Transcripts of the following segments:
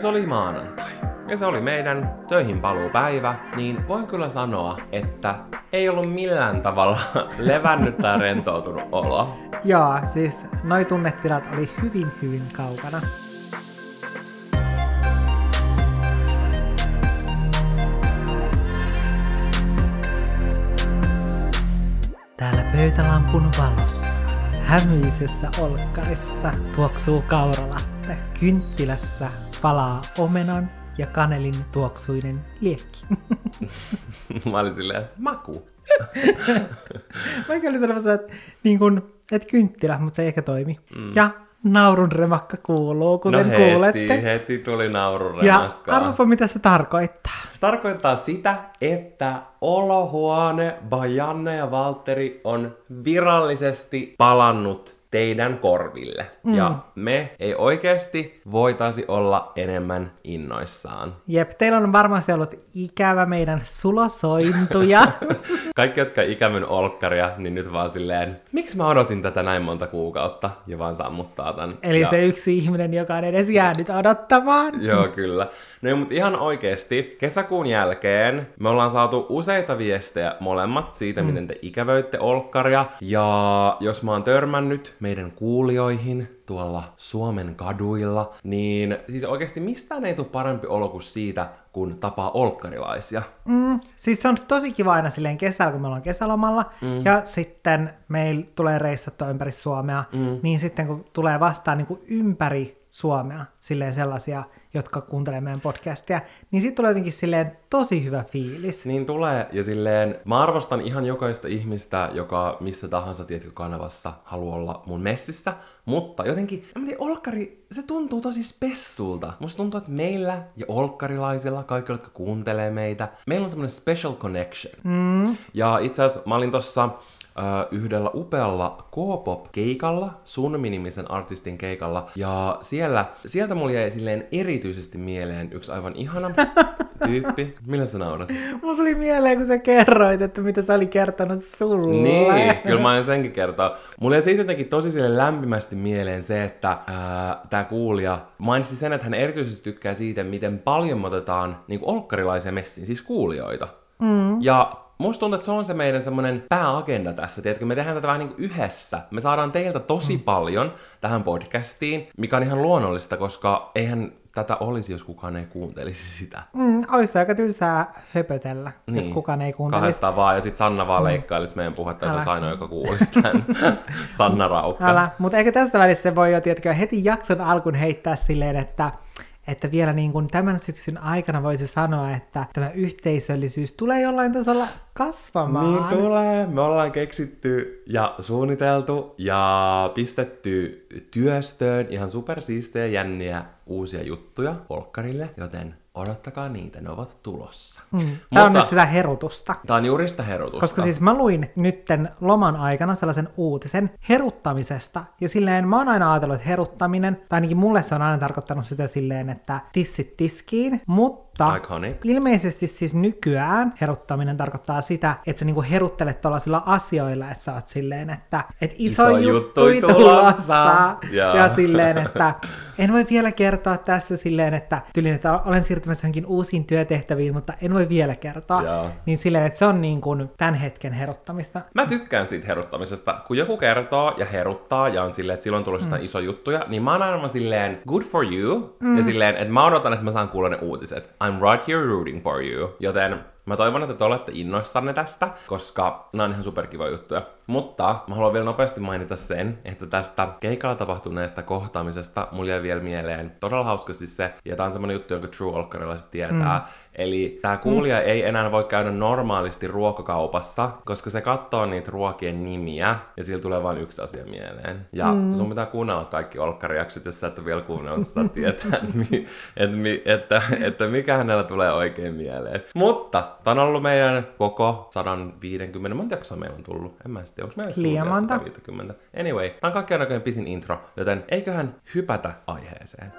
Se oli maanantai. Ja se oli meidän töihin paluupäivä, niin voin kyllä sanoa, että ei ollut millään tavalla levännyt tai rentoutunut olo. Joo, siis noi tunnetilat oli hyvin, hyvin kaukana. Täällä pöytälampun valossa, hämyisessä olkkarissa tuoksuu kauralatte. Kynttilässä palaa omenan ja kanelin tuoksuinen liekki. Mä olin silleen, maku. Mä olin sanomassa, että, niin kun, että kynttilä, mutta se ei ehkä toimi. Mm. Ja naurun remakka kuuluu, kuten no kuulette. heti, heti tuli naurun Ja remakkaa. arvopa, mitä se tarkoittaa. Se tarkoittaa sitä, että olohuone by Janne ja Valtteri on virallisesti palannut teidän korville. Mm. Ja me ei oikeasti voitaisi olla enemmän innoissaan. Jep, teillä on varmasti ollut ikävä meidän sulosointuja. Kaikki, jotka ikävyn olkkaria, niin nyt vaan silleen, miksi mä odotin tätä näin monta kuukautta, ja vaan sammuttaa tän. Eli ja... se yksi ihminen, joka on edes jäänyt odottamaan. Joo, kyllä. No mutta ihan oikeesti, kesäkuun jälkeen me ollaan saatu useita viestejä molemmat siitä, mm. miten te ikävöitte olkkaria. Ja jos mä oon törmännyt meidän kuulijoihin tuolla Suomen kaduilla, niin siis oikeasti mistään ei tule parempi olo kuin siitä, kun tapaa olkkarilaisia. Mm, siis se on tosi kiva aina silleen kesällä, kun me ollaan kesälomalla, mm. ja sitten meillä tulee reissattua ympäri Suomea, mm. niin sitten kun tulee vastaan niin kuin ympäri Suomea silleen sellaisia, jotka kuuntelee meidän podcastia, niin sitten tulee jotenkin silleen tosi hyvä fiilis. Niin tulee, ja silleen mä arvostan ihan jokaista ihmistä, joka missä tahansa tietkö kanavassa haluaa olla mun messissä, mutta jotenkin, mä tiedän, olkkari, se tuntuu tosi spessulta. Musta tuntuu, että meillä ja olkkarilaisilla, kaikilla, jotka kuuntelee meitä, meillä on semmoinen special connection. Mm. Ja itse asiassa mä olin tossa yhdellä upealla K-pop-keikalla, Sunmi-nimisen artistin keikalla, ja siellä, sieltä mulla jäi silleen erityisesti mieleen yksi aivan ihana tyyppi. Millä sä naurat? Mulla tuli mieleen, kun sä kerroit, että mitä sä oli kertonut sulle. Niin, kyllä mä aion senkin kertoa. Mulla jäi siitä jotenkin tosi sille lämpimästi mieleen se, että ää, tää kuulija mainitsi sen, että hän erityisesti tykkää siitä, miten paljon me otetaan niin olkkarilaisia messiin, siis kuulijoita. Mm. Ja Musta tuntuu, että se on se meidän semmoinen pääagenda tässä, tiedätkö? Me tehdään tätä vähän niin yhdessä. Me saadaan teiltä tosi mm. paljon tähän podcastiin, mikä on ihan luonnollista, koska eihän tätä olisi, jos kukaan ei kuuntelisi sitä. Mm, olisi aika tylsää höpötellä, niin. jos kukaan ei kuuntelisi. Kahdestaan vaan, ja sitten Sanna vaan leikkailisi meidän puhetta, ja se olisi ainoa, joka kuulisi tämän. Sanna Raukka. Älä, mutta eikö tästä välissä voi jo, tiedätkö, heti jakson alkuun heittää silleen, että että vielä niin kuin tämän syksyn aikana voisi sanoa, että tämä yhteisöllisyys tulee jollain tasolla kasvamaan. Niin tulee. Me ollaan keksitty ja suunniteltu ja pistetty työstöön ihan supersiistejä, jänniä uusia juttuja Polkkarille, joten odottakaa niitä, ne ovat tulossa. Mm. Tämä on nyt sitä herutusta. Tämä on juuri sitä herutusta. Koska siis mä luin nytten loman aikana sellaisen uutisen heruttamisesta, ja silleen mä oon aina ajatellut, että heruttaminen, tai ainakin mulle se on aina tarkoittanut sitä silleen, että tissit tiskiin, mutta Iconic. ilmeisesti siis nykyään heruttaminen tarkoittaa sitä, että sä niinku heruttelet tuollaisilla asioilla, että sä oot silleen, että et iso, Iso juttu tulossa. Joo. Ja silleen, että en voi vielä kertoa tässä silleen, että tyylin, että olen siirtymässä johonkin uusiin työtehtäviin, mutta en voi vielä kertoa. Joo. Niin silleen, että se on niin kuin tämän hetken heruttamista. Mä tykkään siitä heruttamisesta. Kun joku kertoo ja heruttaa ja on silleen, että silloin tulee mm. iso juttuja, niin mä oon aina silleen good for you. Mm. Ja silleen, että mä odotan, että mä saan kuulla ne uutiset. I'm right here rooting for you. Joten mä toivon, että te olette innoissanne tästä, koska nämä on ihan superkiva juttuja. Mutta mä haluan vielä nopeasti mainita sen, että tästä keikalla tapahtuneesta kohtaamisesta mulla jäi vielä mieleen todella hauskasti se, ja tää on semmonen juttu, jonka True Olkkarilaiset tietää, mm. eli tää kuulija mm. ei enää voi käydä normaalisti ruokakaupassa, koska se katsoo niitä ruokien nimiä, ja sillä tulee vain yksi asia mieleen. Ja mm. sun pitää kuunnella kaikki olkkarijaksot, jos sä et ole vielä kuunnellut, sä tietää, että, mi, että, mi, että, että mikä hänellä tulee oikein mieleen. Mutta tää on ollut meidän koko 150, monta jaksoa meillä on tullut, en mä sitten, onko meillä monta. 150? Anyway, tää on kaikkien aikojen pisin intro, joten eiköhän hypätä aiheeseen.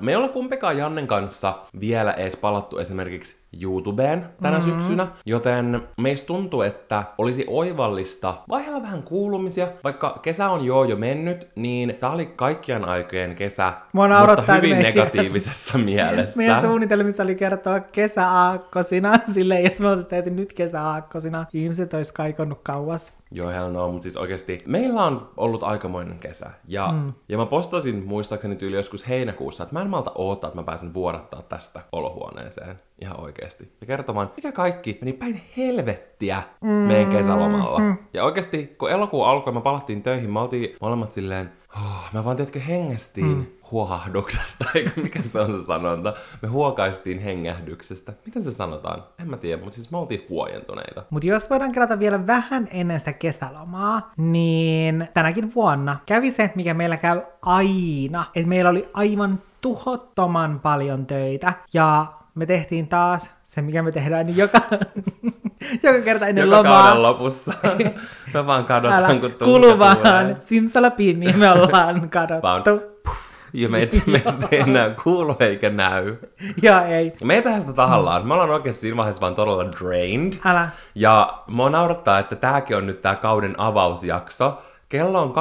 Me ei olla kumpikaan Jannen kanssa vielä edes palattu esimerkiksi YouTubeen tänä mm-hmm. syksynä, joten meistä tuntuu, että olisi oivallista vaiheella vähän kuulumisia, vaikka kesä on jo jo mennyt, niin tää oli kaikkien aikojen kesä, mutta hyvin meidän, negatiivisessa mielessä. Meidän suunnitelmissa oli kertoa kesäaakkosina, silleen jos me oltaisiin tehty nyt kesäaakkosina, ihmiset olisi kaikonnut kauas. Joo, hell no, mutta siis oikeasti meillä on ollut aikamoinen kesä. Ja, mm. ja mä postasin muistaakseni tyyli joskus heinäkuussa, että mä en malta odottaa, että mä pääsen vuodattaa tästä olohuoneeseen ihan oikeasti. Ja kertomaan, mikä kaikki meni päin helvettiä mm. meidän kesälomalla. Mm. Ja oikeasti, kun elokuun alkoi, mä palattiin töihin, me oltiin molemmat silleen, oh, mä vaan tiedätkö, hengästiin mm. Huohahduksesta, eikö mikä se on se sanonta? Me huokaistiin hengähdyksestä. Miten se sanotaan? En mä tiedä, mutta siis me oltiin huojentuneita. Mutta jos voidaan kerrata vielä vähän ennen sitä kesälomaa, niin tänäkin vuonna kävi se, mikä meillä käy aina. Että meillä oli aivan tuhottoman paljon töitä ja me tehtiin taas se, mikä me tehdään niin joka, joka kerta ennen joka lomaa. kauden lopussa. me vaan kadotaan, Älä kun kuluvaan simsalapimiin me ollaan kadottu. Ja meitä, meistä ei enää kuulu eikä näy. Ja ei. Me ei tehdä sitä tahallaan. Me ollaan oikeasti siinä vaiheessa vaan todella drained. Älä. Ja mua naurattaa, että tääkin on nyt tää kauden avausjakso. Kello on 22.35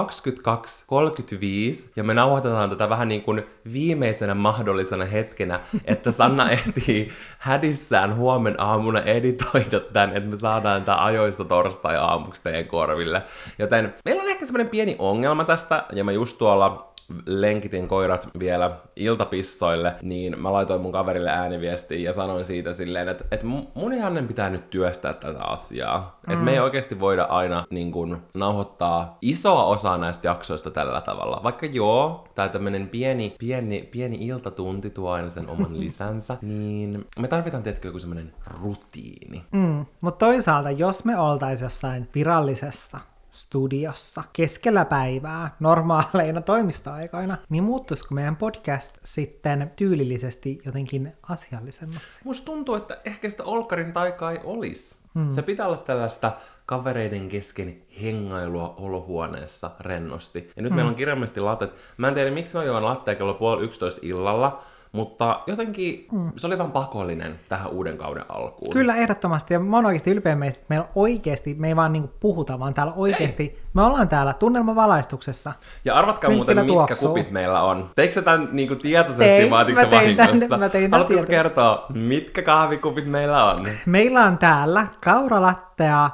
ja me nauhoitetaan tätä vähän niin kuin viimeisenä mahdollisena hetkenä, että Sanna ehtii hädissään huomen aamuna editoida tämän, että me saadaan tämä ajoissa torstai-aamuksi teidän korville. Joten meillä on ehkä semmoinen pieni ongelma tästä, ja mä just tuolla lenkitin koirat vielä iltapissoille, niin mä laitoin mun kaverille ääniviestiin ja sanoin siitä silleen, että, että mun ihan pitää nyt työstää tätä asiaa. Mm. Että me ei oikeasti voida aina niin kun, nauhoittaa isoa osaa näistä jaksoista tällä tavalla. Vaikka joo, tai tämmönen pieni, pieni, pieni iltatunti tuo aina sen oman lisänsä, niin me tarvitaan tietenkin joku semmoinen rutiini. Mm. Mutta toisaalta, jos me oltaisiin jossain virallisessa studiossa keskellä päivää normaaleina toimistoaikoina, niin muuttuisiko meidän podcast sitten tyylillisesti jotenkin asiallisemmaksi? Musta tuntuu, että ehkä sitä Olkarin taikaa ei olisi. Hmm. Se pitää olla tällaista kavereiden kesken hengailua olohuoneessa rennosti. Ja nyt hmm. meillä on kirjallisesti latet. Mä en tiedä, miksi mä juon latteja kello puoli 11 illalla, mutta jotenkin mm. se oli vaan pakollinen tähän uuden kauden alkuun. Kyllä, ehdottomasti. Ja mä oon oikeasti ylpeä meistä, että meillä oikeasti, me ei vaan niinku puhuta, vaan täällä oikeasti, ei. me ollaan täällä tunnelmavalaistuksessa. Ja arvatkaa muuten, mitkä tuoksuu. kupit meillä on. Teikö sä tämän niinku tietoisesti, Ei, vaatiko se vahingossa? mä tein Haluatko kertoa, mitkä kahvikupit meillä on? Meillä on täällä kauralattea,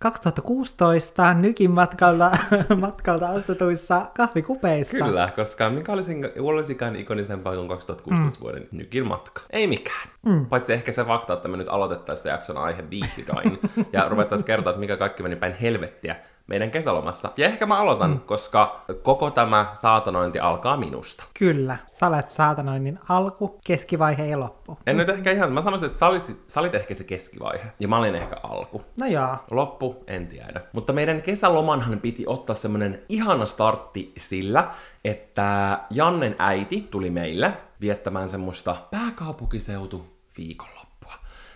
2016 Nykin matkalta, matkalta ostetuissa kahvikupeissa. Kyllä, koska mikä olisi, olisikaan ikonisempaa kuin 2016 mm. vuoden Nykin matka? Ei mikään. Mm. Paitsi ehkä se fakta, että me nyt aloitettaisiin jakson aihe vihdoin ja ruvettaisiin kertoa, että mikä kaikki meni päin helvettiä meidän kesälomassa. Ja ehkä mä aloitan, mm. koska koko tämä saatanointi alkaa minusta. Kyllä, sä olet saatanoinnin alku, keskivaihe ja loppu. En nyt ehkä ihan, mä sanoisin, että sä, olisit, sä olit ehkä se keskivaihe, ja mä olin ehkä alku. No joo. Loppu, en tiedä. Mutta meidän kesälomanhan piti ottaa semmonen ihana startti sillä, että Jannen äiti tuli meille viettämään semmoista pääkaupunkiseutu viikolla.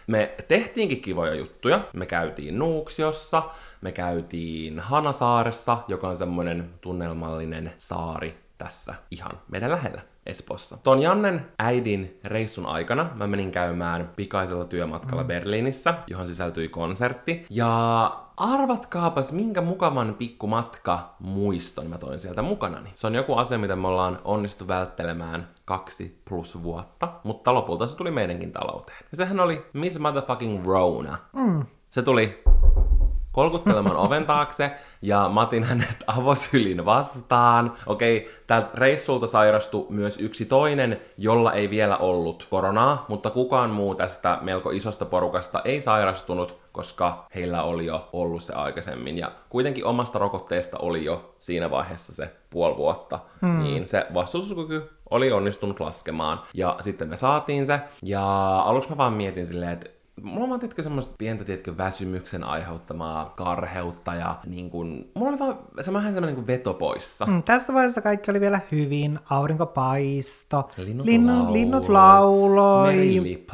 Me tehtiinkin kivoja juttuja. Me käytiin Nuuksiossa, me käytiin Hanasaaressa, joka on semmoinen tunnelmallinen saari tässä ihan meidän lähellä. Espossa. Tuon Jannen äidin reissun aikana mä menin käymään pikaisella työmatkalla mm. Berliinissä, johon sisältyi konsertti. Ja arvatkaapas, minkä mukavan pikkumatka muiston mä toin sieltä mukanani. Se on joku asia, mitä me ollaan onnistu välttelemään kaksi plus vuotta, mutta lopulta se tuli meidänkin talouteen. Ja sehän oli Miss Motherfucking Rona. Mm. Se tuli kolkuttelemaan oven taakse ja Matin hänet avosylin vastaan. Okei, tältä reissulta sairastui myös yksi toinen, jolla ei vielä ollut koronaa, mutta kukaan muu tästä melko isosta porukasta ei sairastunut, koska heillä oli jo ollut se aikaisemmin. Ja kuitenkin omasta rokotteesta oli jo siinä vaiheessa se puoli vuotta, hmm. niin se vastustuskyky oli onnistunut laskemaan. Ja sitten me saatiin se, ja aluksi mä vaan mietin silleen, että mulla on tietkö semmoista pientä, tietkö väsymyksen aiheuttamaa karheutta ja niin kun, mulla oli vaan semmoinen semmoinen niin veto poissa. Mm, tässä vaiheessa kaikki oli vielä hyvin, aurinko paisto, linnut, Linnu, lauloi, linnut lauloi. Meri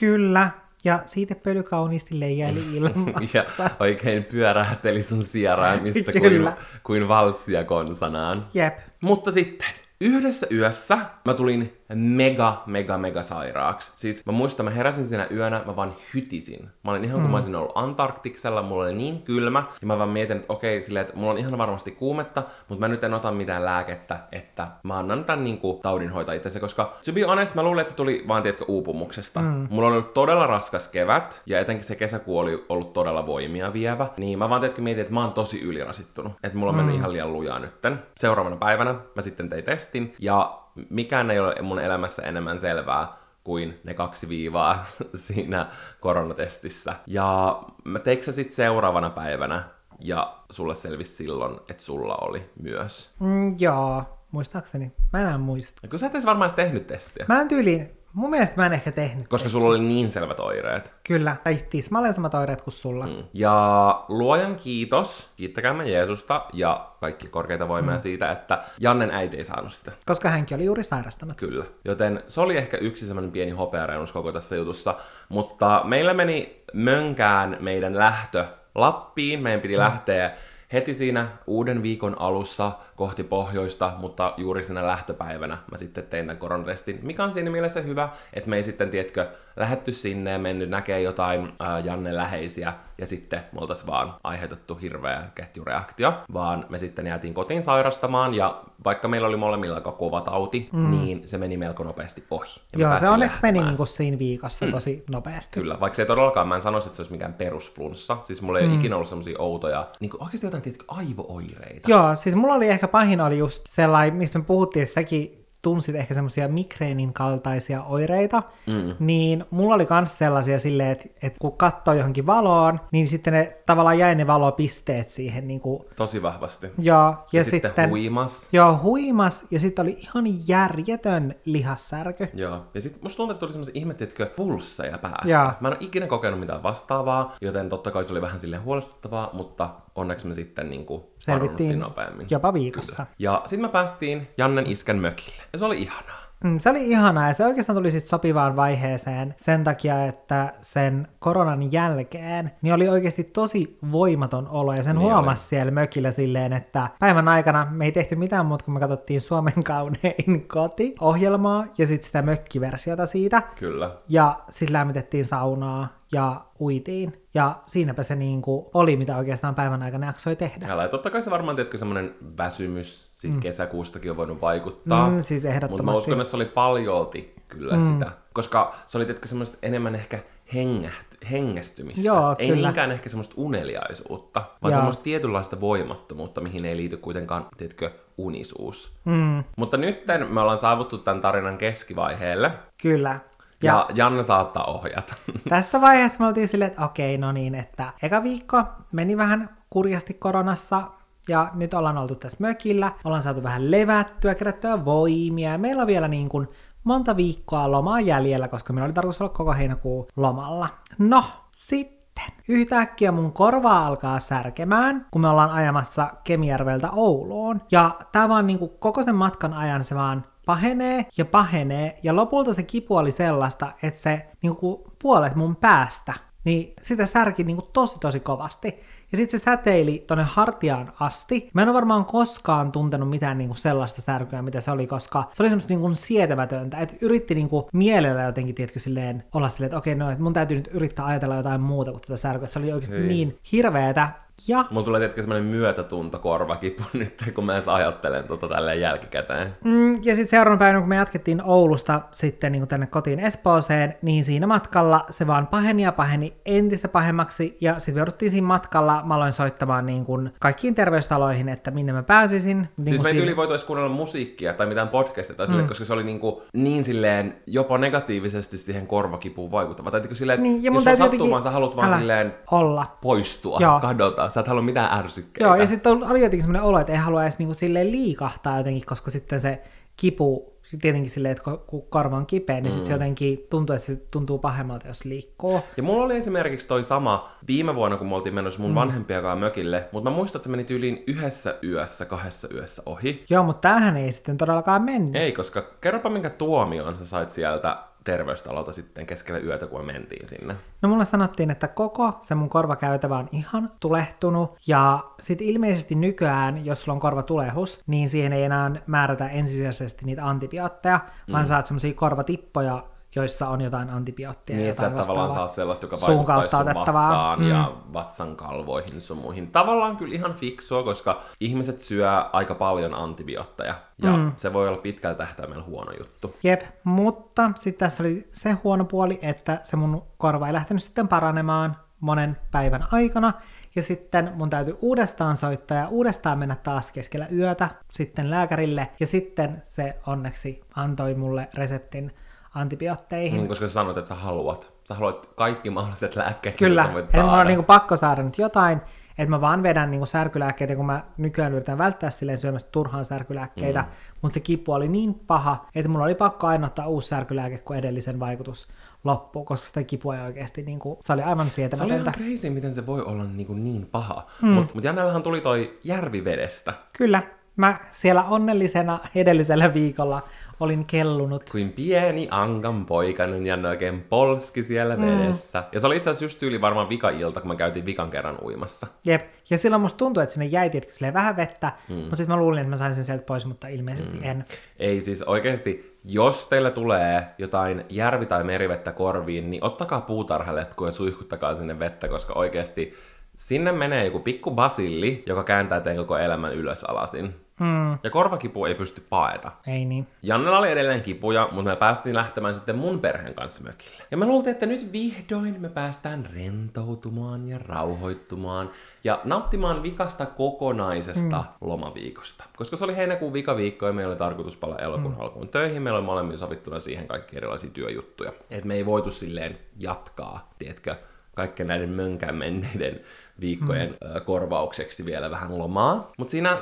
Kyllä, ja siitä pöly kauniisti leijaili ilmassa. ja oikein pyörähteli sun sieraimissa kuin, kuin valssia konsanaan. Jep. Mutta sitten, Yhdessä yössä mä tulin mega, mega, mega sairaaksi. Siis mä muistan, mä heräsin siinä yönä, mä vaan hytisin. Mä olin ihan mm. kun mä olisin ollut Antarktiksella, mulla oli niin kylmä, ja mä vaan mietin, että okei, silleen, että mulla on ihan varmasti kuumetta, mutta mä nyt en ota mitään lääkettä, että mä annan tämän niin kuin, taudin hoitaa itse, koska to be honest, mä luulen, että se tuli vaan, tiedätkö, uupumuksesta. Mm. Mulla on ollut todella raskas kevät, ja etenkin se kesäkuu oli ollut todella voimia vievä, niin mä vaan, tiedätkö, mietin, että mä oon tosi ylirasittunut, että mulla on mennyt mm. ihan liian lujaa nytten. Seuraavana päivänä mä sitten tein testin, ja mikään ei ole mun elämässä enemmän selvää kuin ne kaksi viivaa siinä koronatestissä. Ja mä teikö sitten seuraavana päivänä, ja sulle selvisi silloin, että sulla oli myös. Mm, joo, muistaakseni. Mä en muista. Ja kun sä et varmaan tehnyt testiä. Mä en tyyliin, Mun mielestä mä en ehkä tehnyt. Koska sulla oli niin selvät oireet. Kyllä, tai tismalleen samat oireet kuin sulla. Mm. Ja luojan kiitos, kiittäkäämme Jeesusta ja kaikki korkeita voimia mm. siitä, että Jannen äiti ei saanut sitä. Koska hänkin oli juuri sairastanut. Kyllä, joten se oli ehkä yksi semmoinen pieni hopeareunus koko tässä jutussa, mutta meillä meni mönkään meidän lähtö Lappiin, meidän piti mm. lähteä heti siinä uuden viikon alussa kohti pohjoista, mutta juuri siinä lähtöpäivänä mä sitten tein tämän koronatestin, mikä on siinä mielessä hyvä, että me ei sitten, tiedätkö, lähetty sinne ja mennyt näkee jotain äh, Janne läheisiä ja sitten me oltaisiin vaan aiheutettu hirveä ketjureaktio, vaan me sitten jäätiin kotiin sairastamaan ja vaikka meillä oli molemmilla aika kova tauti, mm. niin se meni melko nopeasti ohi. Ja Joo, se onneksi meni niin kuin siinä viikossa mm. tosi nopeasti. Kyllä, vaikka se ei todellakaan, mä en sanoisi, että se olisi mikään perusflunssa. Siis mulla ei mm. ikinä ollut semmoisia outoja, niin kuin oikeasti jotain tiedätkö, aivooireita. Joo, siis mulla oli ehkä pahin oli just sellainen, mistä me puhuttiin, että säkin tunsit ehkä semmoisia migreenin kaltaisia oireita, mm. niin mulla oli myös sellaisia silleen, että, että kun katsoo johonkin valoon, niin sitten ne tavallaan jäi ne valopisteet siihen. Niin kuin... Tosi vahvasti. Joo, ja, ja sitten, sitten huimas. Joo, huimas, ja sitten oli ihan järjetön lihassärky. Joo, ja sitten musta tuntuu, että tuli semmoisia ihmettitkö pulsseja päässä. Joo. Mä en ole ikinä kokenut mitään vastaavaa, joten totta kai se oli vähän silleen huolestuttavaa, mutta onneksi me sitten niin kuin selvittiin nopeammin. jopa viikossa. Kyllä. Ja sitten me päästiin Jannen iskän mökille. Ja se oli ihanaa. Mm, se oli ihanaa ja se oikeastaan tuli sitten sopivaan vaiheeseen sen takia, että sen koronan jälkeen niin oli oikeasti tosi voimaton olo ja sen niin huomasi oli. siellä mökillä silleen, että päivän aikana me ei tehty mitään muuta, kun me katsottiin Suomen kaunein koti-ohjelmaa ja sitten sitä mökkiversiota siitä. Kyllä. Ja sitten lämmitettiin saunaa ja uitiin. Ja siinäpä se niin kuin oli, mitä oikeastaan päivän aikana jaksoi tehdä. Ja totta kai se varmaan, tiedätkö, semmoinen väsymys siitä mm. kesäkuustakin on voinut vaikuttaa. Mm, siis ehdottomasti. Mutta mä uskon, että se oli paljolti kyllä mm. sitä. Koska se oli, tiedätkö, semmoista enemmän ehkä hengäht, hengästymistä. Joo, ei kyllä. niinkään ehkä semmoista uneliaisuutta, vaan Joo. semmoista tietynlaista voimattomuutta, mihin ei liity kuitenkaan, tiedätkö, unisuus. Mm. Mutta nyt me ollaan saavuttu tämän tarinan keskivaiheelle. Kyllä. Ja, ja Janne saattaa ohjata. Tästä vaiheessa me oltiin silleen, että okei, no niin, että eka viikko meni vähän kurjasti koronassa, ja nyt ollaan oltu tässä mökillä, ollaan saatu vähän levättyä, kerättyä voimia, ja meillä on vielä niin kuin monta viikkoa lomaa jäljellä, koska meillä oli tarkoitus olla koko heinäkuu lomalla. No, sitten Yhtäkkiä mun korvaa alkaa särkemään, kun me ollaan ajamassa Kemijärveltä Ouluun. Ja tää vaan niinku koko sen matkan ajan se vaan pahenee ja pahenee, ja lopulta se kipu oli sellaista, että se niin kuin puolet mun päästä, niin sitä särki niin kuin tosi tosi kovasti. Ja sitten se säteili tonne hartiaan asti. Mä en ole varmaan koskaan tuntenut mitään niinku sellaista särkyä, mitä se oli, koska se oli semmoista niinku sietämätöntä, että yritti niinku mielellä jotenkin, tiedätkö, silleen olla silleen, että okei, no, että mun täytyy nyt yrittää ajatella jotain muuta kuin tätä särkyä. Se oli oikeasti niin, niin hirveetä, ja... Mulla tulee tietenkin semmoinen myötätunto korvakipu nyt, kun mä edes ajattelen tota tälleen jälkikäteen. Mm, ja sitten seuraavana päivänä, kun me jatkettiin Oulusta sitten niin tänne kotiin Espooseen, niin siinä matkalla se vaan paheni ja paheni entistä pahemmaksi. Ja sitten jouduttiin siinä matkalla, mä aloin soittamaan niin kuin kaikkiin terveystaloihin, että minne mä pääsisin. Niin siis me ei siinä... yli voitu edes kuunnella musiikkia tai mitään podcastia tai sille, mm. koska se oli niin, kuin, niin silleen jopa negatiivisesti siihen korvakipuun vaikuttava. Tai silleen, niin, ja jos on sattuu, vaan sä haluat vaan silleen olla. poistua, Joo. kadota kohtaa. Sä et halua mitään ärsykkeitä. Joo, ja sitten oli jotenkin sellainen olo, että ei halua edes niinku silleen liikahtaa jotenkin, koska sitten se kipu, tietenkin silleen, että kun karva on kipeä, niin mm. sitten se jotenkin tuntuu, että se tuntuu pahemmalta, jos liikkuu. Ja mulla oli esimerkiksi toi sama viime vuonna, kun me oltiin menossa mun mm. vanhempiakaan mökille, mutta mä muistan, että se meni tyyliin yhdessä yössä, kahdessa yössä ohi. Joo, mutta tämähän ei sitten todellakaan mennyt. Ei, koska kerropa minkä tuomion sä sait sieltä terveystalolta sitten keskellä yötä, kun me mentiin sinne. No mulle sanottiin, että koko se mun korvakäytävä on ihan tulehtunut, ja sitten ilmeisesti nykyään, jos sulla on korvatulehus, niin siihen ei enää määrätä ensisijaisesti niitä antibiootteja, vaan mm. saat semmoisia korvatippoja, joissa on jotain antibioottia. Niin, että sä et tavallaan saa sellaista, joka suun vaikuttaisi sun vatsaan mm. ja vatsan kalvoihin sun muihin. Tavallaan kyllä ihan fiksua, koska ihmiset syö aika paljon antibiootteja. Ja mm. se voi olla pitkällä tähtäimellä huono juttu. Jep, mutta sitten tässä oli se huono puoli, että se mun korva ei lähtenyt sitten paranemaan monen päivän aikana. Ja sitten mun täytyy uudestaan soittaa ja uudestaan mennä taas keskellä yötä sitten lääkärille. Ja sitten se onneksi antoi mulle reseptin antibiootteihin. Mm, koska sä sanoit, että sä haluat. Sä haluat kaikki mahdolliset lääkkeet, Kyllä, mitä sä voit että mulla on saada. niinku pakko saada nyt jotain, että mä vaan vedän niinku särkylääkkeitä, kun mä nykyään yritän välttää silleen syömästä turhaan särkylääkkeitä, mm. mutta se kipu oli niin paha, että mulla oli pakko aina ottaa uusi särkylääke, kun edellisen vaikutus loppuu, koska sitä kipua ei oikeasti, niinku, se oli aivan Se oli sietämätöntä. ihan crazy, miten se voi olla niin, kuin niin paha. Mm. Mutta mut Jannellehan tuli toi järvivedestä. Kyllä, mä siellä onnellisena edellisellä viikolla olin kellunut. Kuin pieni Angan poikainen ja oikein polski siellä vedessä. Ja se oli itse asiassa just tyyli varmaan vika-ilta, kun mä käytiin vikan kerran uimassa. Jep, ja silloin musta tuntui, että sinne jäi tietysti vähän vettä, mm. mutta sitten mä luulin, että mä sain sen sieltä pois, mutta ilmeisesti mm. en. Ei siis oikeasti, jos teillä tulee jotain järvi- tai merivettä korviin, niin ottakaa puutarhaletku ja suihkuttakaa sinne vettä, koska oikeasti sinne menee joku pikku basilli, joka kääntää teidän koko elämän ylös alasin. Mm. Ja korvakipu ei pysty paeta. Ei niin. Jannella oli edelleen kipuja, mutta me päästiin lähtemään sitten mun perheen kanssa mökille. Ja me luultiin, että nyt vihdoin me päästään rentoutumaan ja rauhoittumaan ja nauttimaan vikasta kokonaisesta mm. lomaviikosta. Koska se oli heinäkuun vikaviikko ja meillä oli tarkoitus palaa elokuun mm. alkuun töihin. Meillä oli molemmin sovittuna siihen kaikki erilaisia työjuttuja. Et me ei voitu silleen jatkaa, tiedätkö, kaikkien näiden mönkään menneiden viikkojen mm. korvaukseksi vielä vähän lomaa. Mutta siinä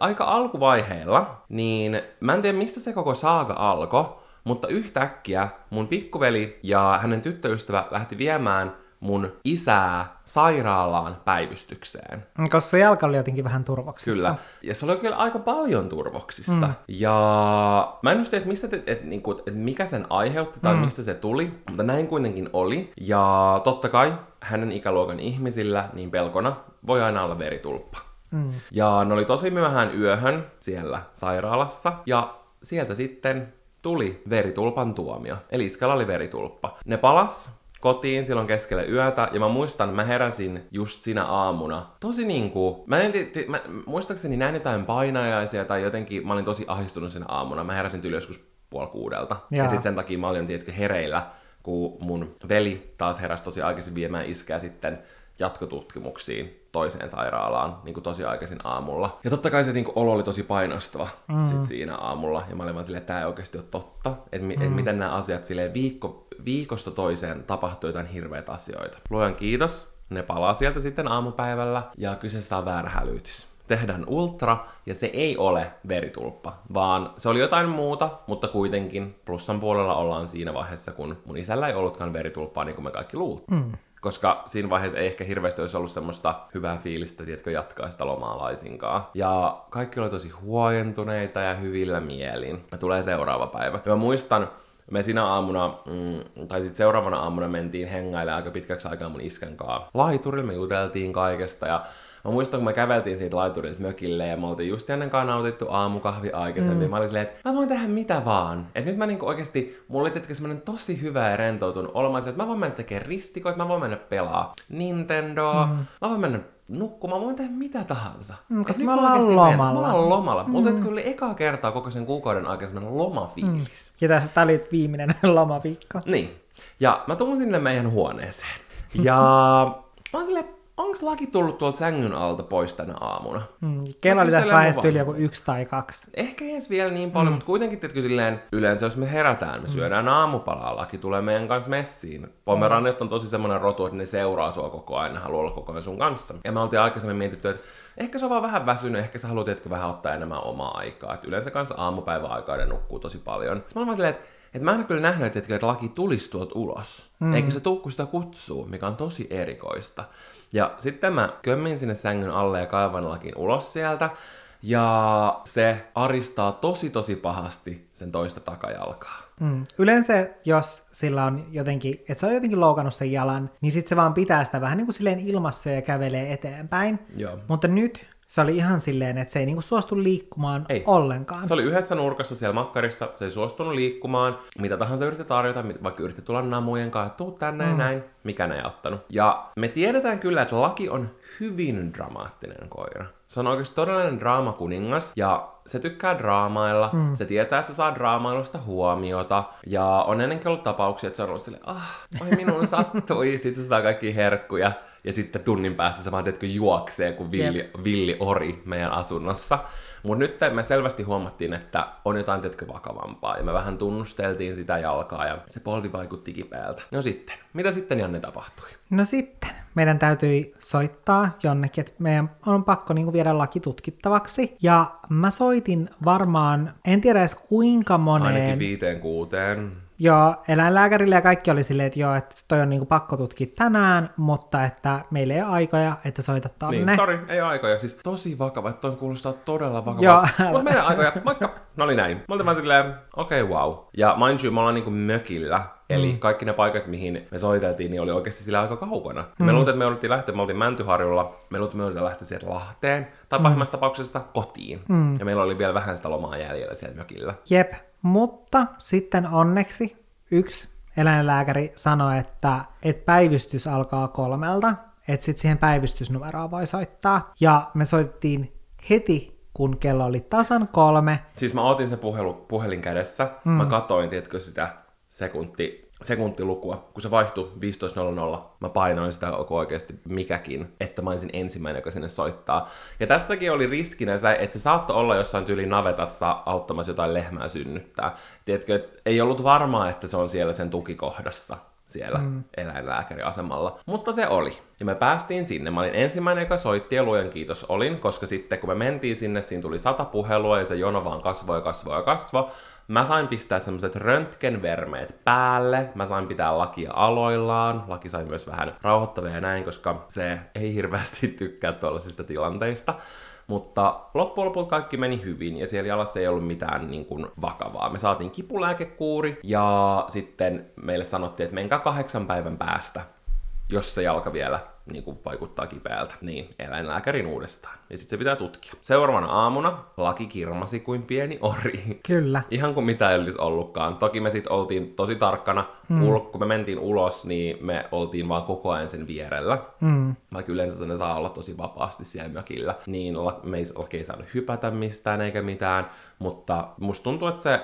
aika alkuvaiheella, niin mä en tiedä mistä se koko saaga alkoi, mutta yhtäkkiä mun pikkuveli ja hänen tyttöystävä lähti viemään mun isää sairaalaan päivystykseen. Koska se jalka oli jotenkin vähän turvoksissa. Kyllä. Ja se oli kyllä aika paljon turvoksissa. Mm. Ja mä en just että, mistä te, et, niinku, et mikä sen aiheutti tai mm. mistä se tuli, mutta näin kuitenkin oli. Ja totta kai hänen ikäluokan ihmisillä niin pelkona voi aina olla veritulppa. Mm. Ja ne oli tosi myöhään yöhön siellä sairaalassa. Ja sieltä sitten tuli veritulpan tuomio. Eli iskalla oli veritulppa. Ne palas kotiin silloin keskellä yötä, ja mä muistan, mä heräsin just sinä aamuna. Tosi niinku, mä en tiedä, mä, muistaakseni näin jotain painajaisia tai jotenkin, mä olin tosi ahdistunut sinä aamuna. Mä heräsin yli joskus puoli kuudelta. Ja, Jaa. ja sit sen takia mä olin, tiedätkö, hereillä, kun mun veli taas heräsi tosi aikaisin viemään iskää sitten jatkotutkimuksiin toiseen sairaalaan niin kuin tosi aikaisin aamulla. Ja totta kai se niin kuin, olo oli tosi painostava mm. sit siinä aamulla. Ja mä olin vaan silleen, että tämä ei oikeasti ole totta. Että mi- mm. et miten nämä asiat silleen viikko, viikosta toiseen tapahtuu jotain hirveitä asioita. Luojan kiitos. Ne palaa sieltä sitten aamupäivällä ja kyseessä on väärä hälytys. Tehdään ultra ja se ei ole veritulppa, vaan se oli jotain muuta, mutta kuitenkin plussan puolella ollaan siinä vaiheessa, kun mun isällä ei ollutkaan veritulppaa niin kuin me kaikki luultiin. Mm koska siinä vaiheessa ei ehkä hirveästi olisi ollut semmoista hyvää fiilistä, tiedätkö, jatkaa sitä lomaa laisinkaan. Ja kaikki oli tosi huojentuneita ja hyvillä mielin. Ja tulee seuraava päivä. Ja mä muistan, me siinä aamuna, mm, tai sitten seuraavana aamuna mentiin hengailemaan aika pitkäksi aikaa mun iskän kanssa. Laiturilla me juteltiin kaikesta ja Mä muistan, kun me käveltiin siitä laiturilta mökille ja me oltiin just ennen kanssa nautittu aamukahvi aikaisemmin. Mm. Mä olin silleen, että mä voin tehdä mitä vaan. Et nyt mä niinku oikeesti, mulla oli tietenkin semmonen tosi hyvä ja rentoutunut olisin, että mä voin mennä tekemään ristikoita, mä voin mennä pelaa Nintendoa, mm. mä voin mennä nukkumaan, mä voin tehdä mitä tahansa. Mm, koska mä ollaan menen, lomalla. Mä ollaan lomalla. Mm. Mutta oli ekaa kertaa koko sen kuukauden aikana semmonen lomafiilis. Ja tää tää oli viimeinen lomaviikko. Niin. Ja mä tulin sinne meidän huoneeseen. Ja mä oon silleen, onks laki tullut tuolta sängyn alta pois tänä aamuna? Mm. Kello oli tässä vaiheessa yli joku yksi tai kaksi. Ehkä ei edes vielä niin paljon, mm. mutta kuitenkin tietysti silleen, yleensä jos me herätään, me syödään aamupalaa, laki tulee meidän kanssa messiin. Pomeraniot on tosi semmoinen rotu, että ne seuraa sua koko ajan, ne haluaa olla koko ajan sun kanssa. Ja me oltiin aikaisemmin mietitty, että ehkä se on vaan vähän väsynyt, ehkä sä haluat tietkö vähän ottaa enemmän omaa aikaa. Et yleensä kanssa aamupäivän aikaa ne nukkuu tosi paljon. Sitten mä olin vaan silleen, että et mä en kyllä nähnyt, että, laki tulisi tuolta ulos. Mm. Eikä se tuu, kun sitä kutsuu, mikä on tosi erikoista. Ja sitten mä kömmin sinne sängyn alle ja kaivan lakin ulos sieltä. ja se aristaa tosi tosi pahasti sen toista takajalkaa. Mm. Yleensä, jos sillä on jotenkin, että se on jotenkin loukannut sen jalan, niin sitten se vaan pitää sitä vähän niin kuin silleen ilmassa ja kävelee eteenpäin. Joo. Mutta nyt se oli ihan silleen, että se ei niinku suostu liikkumaan Ei. ollenkaan. Se oli yhdessä nurkassa siellä makkarissa, se ei suostunut liikkumaan, mitä tahansa yritti tarjota, vaikka yritti tulla namujen kanssa, että tuu tänne ja näin, mikään ei auttanut. Ja me tiedetään kyllä, että Laki on hyvin dramaattinen koira. Se on oikeasti todellinen draamakuningas, ja se tykkää draamailla, mm. se tietää, että se saa draamailusta huomiota, ja on ennenkin ollut tapauksia, että se on ollut silleen, ah, oi minun sattui, sitten se saa kaikki herkkuja, ja sitten tunnin päästä se vaan, tiedätkö, juoksee kuin villi, villi ori meidän asunnossa. Mutta nyt me selvästi huomattiin, että on jotain, tiedätkö, vakavampaa, ja me vähän tunnusteltiin sitä jalkaa, ja se polvi vaikutti kipeältä. No sitten, mitä sitten Janne tapahtui? No sitten, meidän täytyi soittaa jonnekin, että meidän on pakko niinku viedä laki tutkittavaksi. Ja mä soitin varmaan, en tiedä edes kuinka moneen. Ainakin viiteen kuuteen. Joo, eläinlääkärille ja kaikki oli silleen, että joo, että toi on niinku pakko tutkia tänään, mutta että meillä ei ole aikoja, että soita tonne. Niin, sori, ei ole aikoja. Siis tosi vakava, että toi kuulostaa todella vakavalta. Mutta meidän aikoja, moikka! No oli näin. Mä oltiin vaan silleen, okei, okay, wow. Ja mind you, me ollaan niinku mökillä. Eli mm. kaikki ne paikat, mihin me soiteltiin, niin oli oikeasti sillä aika kaukana. Mm. Me luultiin, että me jouduttiin lähteä, me oltiin Mäntyharjulla, me luultiin, että me jouduttiin lähteä sieltä Lahteen, tai pahimmassa tapauksessa kotiin. Mm. Ja meillä oli vielä vähän sitä lomaa jäljellä siellä mökillä. Jep, mutta sitten onneksi yksi eläinlääkäri sanoi, että, että päivystys alkaa kolmelta, että sitten siihen päivystysnumeroon voi soittaa. Ja me soitettiin heti, kun kello oli tasan kolme. Siis mä otin sen puhelu, puhelin kädessä, mm. mä katoin, tiedätkö, sitä sekunti, sekuntilukua, kun se vaihtui 15.00, mä painoin sitä koko oikeasti mikäkin, että mä olisin ensimmäinen, joka sinne soittaa. Ja tässäkin oli riskinä se, että se saattoi olla jossain tyyli navetassa auttamassa jotain lehmää synnyttää. Tiedätkö, että ei ollut varmaa, että se on siellä sen tukikohdassa siellä mm. eläinlääkäriasemalla. Mutta se oli. Ja me päästiin sinne. Mä olin ensimmäinen, joka soitti ja luojan kiitos olin, koska sitten kun me mentiin sinne, siinä tuli sata puhelua ja se jono vaan kasvoi ja kasvoi ja kasvoi. Mä sain pistää semmoset röntgenvermeet päälle, mä sain pitää lakia aloillaan, laki sai myös vähän rauhoittavia ja näin, koska se ei hirveästi tykkää tuollaisista tilanteista. Mutta loppujen lopulta kaikki meni hyvin ja siellä jalassa ei ollut mitään niin kuin, vakavaa. Me saatiin kipulääkekuuri ja sitten meille sanottiin, että menkää kahdeksan päivän päästä, jos se jalka vielä niin kuin, vaikuttaa kipeältä, niin eläinlääkärin uudestaan. Ja sitten se pitää tutkia. Seuraavana aamuna laki kirmasi kuin pieni ori. Kyllä. Ihan kuin mitä ei olisi ollutkaan. Toki me sitten oltiin tosi tarkkana. Mm. Ul- kun me mentiin ulos, niin me oltiin vaan koko ajan sen vierellä. Mm. Vaikka yleensä ne saa olla tosi vapaasti siellä mökillä. Niin me ei, laki ei saanut hypätä mistään eikä mitään. Mutta musta tuntuu, että se,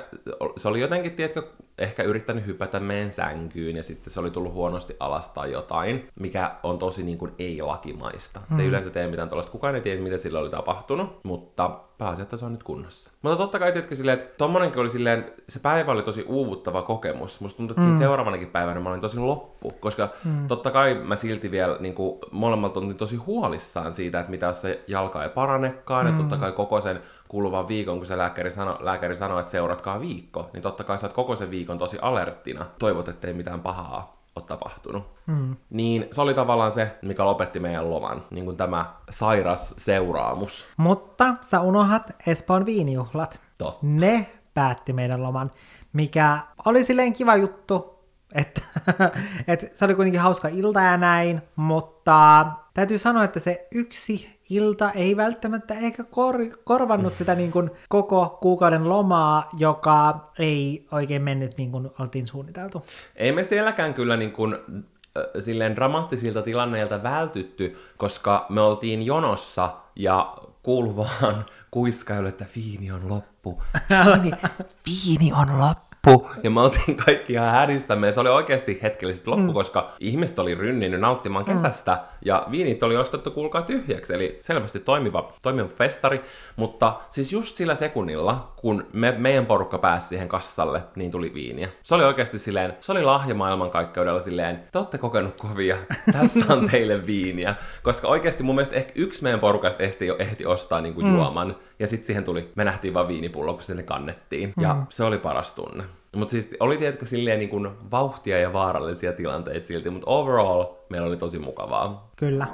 se oli jotenkin, tiedätkö, ehkä yrittänyt hypätä meidän sänkyyn ja sitten se oli tullut huonosti alas tai jotain, mikä on tosi niin kuin ei-lakimaista. Se ei yleensä tee mitään tuollaista. Kukaan ei tiedä, mitä sillä oli tapahtunut, mutta pääasia, että se on nyt kunnossa. Mutta totta kai tiedätkö silleen, että tommonenkin oli silleen, se päivä oli tosi uuvuttava kokemus. Musta tuntuu, että siinä seuraavanakin päivänä mä olin tosi loppu, koska totta kai mä silti vielä niin kuin, molemmat oltiin tosi huolissaan siitä, että mitä jos se jalka ei paranekaan, ja totta kai koko sen kuluvan viikon, kun se lääkäri, sano, lääkäri sanoi, että seuratkaa viikko, niin totta kai sä oot koko sen viikon tosi alerttina. Toivot, ettei mitään pahaa ole tapahtunut. Mm. Niin se oli tavallaan se, mikä lopetti meidän loman, niin kuin tämä sairas seuraamus. Mutta sä unohat Espoon viinijuhlat. Totta. Ne päätti meidän loman, mikä oli silleen kiva juttu, että, että se oli kuitenkin hauska ilta ja näin, mutta täytyy sanoa, että se yksi ilta ei välttämättä eikä kor- korvannut sitä niin kuin koko kuukauden lomaa, joka ei oikein mennyt niin kuin oltiin suunniteltu. Ei me sielläkään kyllä niin kuin, äh, silleen dramaattisilta tilanneilta vältytty, koska me oltiin jonossa ja kuulu vaan kuiskailu, että viini on loppu. Viini, viini on loppu. Ja me oltiin kaikki ihan härissämme ja se oli oikeasti hetkellisesti loppu, mm. koska ihmiset oli rynninyt nauttimaan kesästä ja viinit oli ostettu kuulkaa tyhjäksi, eli selvästi toimiva, toimiva festari, mutta siis just sillä sekunnilla, kun me, meidän porukka pääsi siihen kassalle, niin tuli viiniä. Se oli oikeasti silleen, se oli lahja maailmankaikkeudella silleen, te olette kokenut kovia, tässä on teille viiniä, koska oikeasti mun mielestä ehkä yksi meidän porukasta ehti, ehti ostaa niin kuin mm. juoman, ja sitten siihen tuli, me nähtiin vaan viinipullo, kun sinne kannettiin, mm. ja se oli paras tunne. Mutta siis oli tietenkin silleen niin kuin vauhtia ja vaarallisia tilanteita silti, mutta overall meillä oli tosi mukavaa. Kyllä.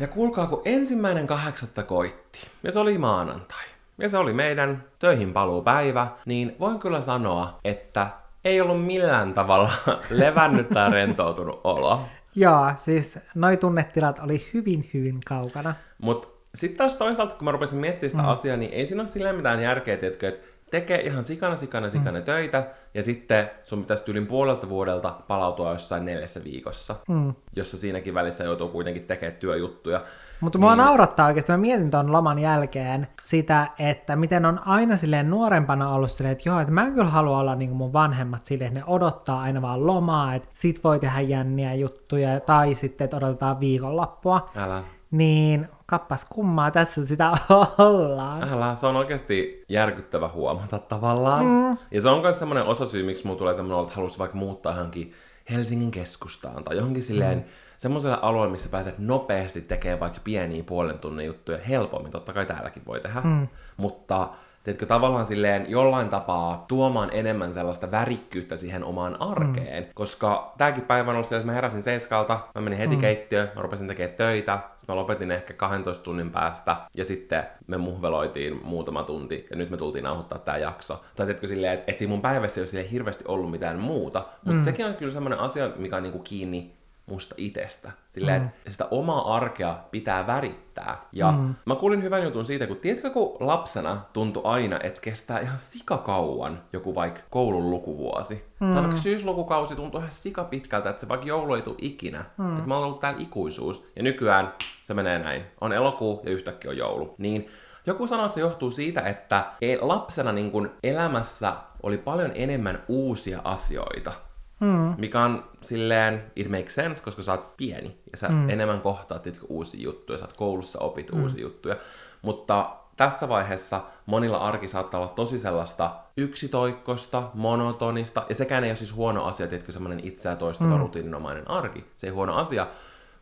Ja kuulkaa, kun ensimmäinen kahdeksatta koitti, ja se oli maanantai, ja se oli meidän töihin paluupäivä, niin voin kyllä sanoa, että ei ollut millään tavalla levännyt tai rentoutunut olo. Joo, siis noi tunnetilat oli hyvin, hyvin kaukana. Mutta sitten taas toisaalta, kun mä rupesin miettimään sitä mm. asiaa, niin ei siinä ole silleen mitään järkeä, tiedätkö, että tekee ihan sikana, sikana, sikana mm. töitä, ja sitten sun pitäisi tyylin puolelta vuodelta palautua jossain neljässä viikossa, mm. jossa siinäkin välissä joutuu kuitenkin tekemään työjuttuja. Mutta mua niin... naurattaa oikeasti, mä mietin tuon loman jälkeen sitä, että miten on aina silleen nuorempana ollut silleen, että joo, että mä en kyllä halua olla niin kuin mun vanhemmat silleen, että ne odottaa aina vaan lomaa, että sit voi tehdä jänniä juttuja, tai sitten, että odotetaan viikonloppua. Älä. Niin kappas kummaa tässä sitä ollaan. Älä, se on oikeasti järkyttävä huomata tavallaan. Mm. Ja se on myös semmoinen osasyy, miksi mulla tulee semmoinen, että haluaisi vaikka muuttaa johonkin Helsingin keskustaan tai johonkin silleen mm. semmoiselle alueelle, missä pääset nopeasti tekemään vaikka pieniä puolen tunnin juttuja helpommin. Totta kai täälläkin voi tehdä. Mm. Mutta teetkö, tavallaan silleen jollain tapaa tuomaan enemmän sellaista värikkyyttä siihen omaan arkeen. Mm. Koska tääkin päivä on ollut sillä, että mä heräsin seiskalta, mä menin heti mm. keittiöön, mä rupesin tekemään töitä, sitten mä lopetin ehkä 12 tunnin päästä, ja sitten me muhveloitiin muutama tunti, ja nyt me tultiin nauhoittaa tää jakso. Tai teetkö silleen, että, että siinä mun päivässä ei ole hirveästi ollut mitään muuta, mutta mm. sekin on kyllä semmoinen asia, mikä on niinku kiinni musta itsestä. Silleen, mm. että sitä omaa arkea pitää värittää. Ja mm. mä kuulin hyvän jutun siitä, kun tiedätkö, kun lapsena tuntui aina, että kestää ihan sikakauan joku vaikka koulun lukuvuosi. Mm. Tai vaikka syyslukukausi tuntui ihan sikapitkältä, että se vaikka joulu ei tule ikinä. Mm. Että mä oon ollut täällä ikuisuus. Ja nykyään se menee näin. On elokuu ja yhtäkkiä on joulu. Niin joku sanoo, että se johtuu siitä, että lapsena niin kun elämässä oli paljon enemmän uusia asioita Mm. Mikä on silleen, it makes sense, koska sä oot pieni ja sä mm. enemmän kohtaat tiedätkö, uusia juttuja, sä oot koulussa opit mm. uusia juttuja. Mutta tässä vaiheessa monilla arki saattaa olla tosi sellaista yksitoikkosta, monotonista, ja sekään ei ole siis huono asia, tiedätkö, semmoinen itseä toistava mm. rutiininomainen arki. Se ei huono asia,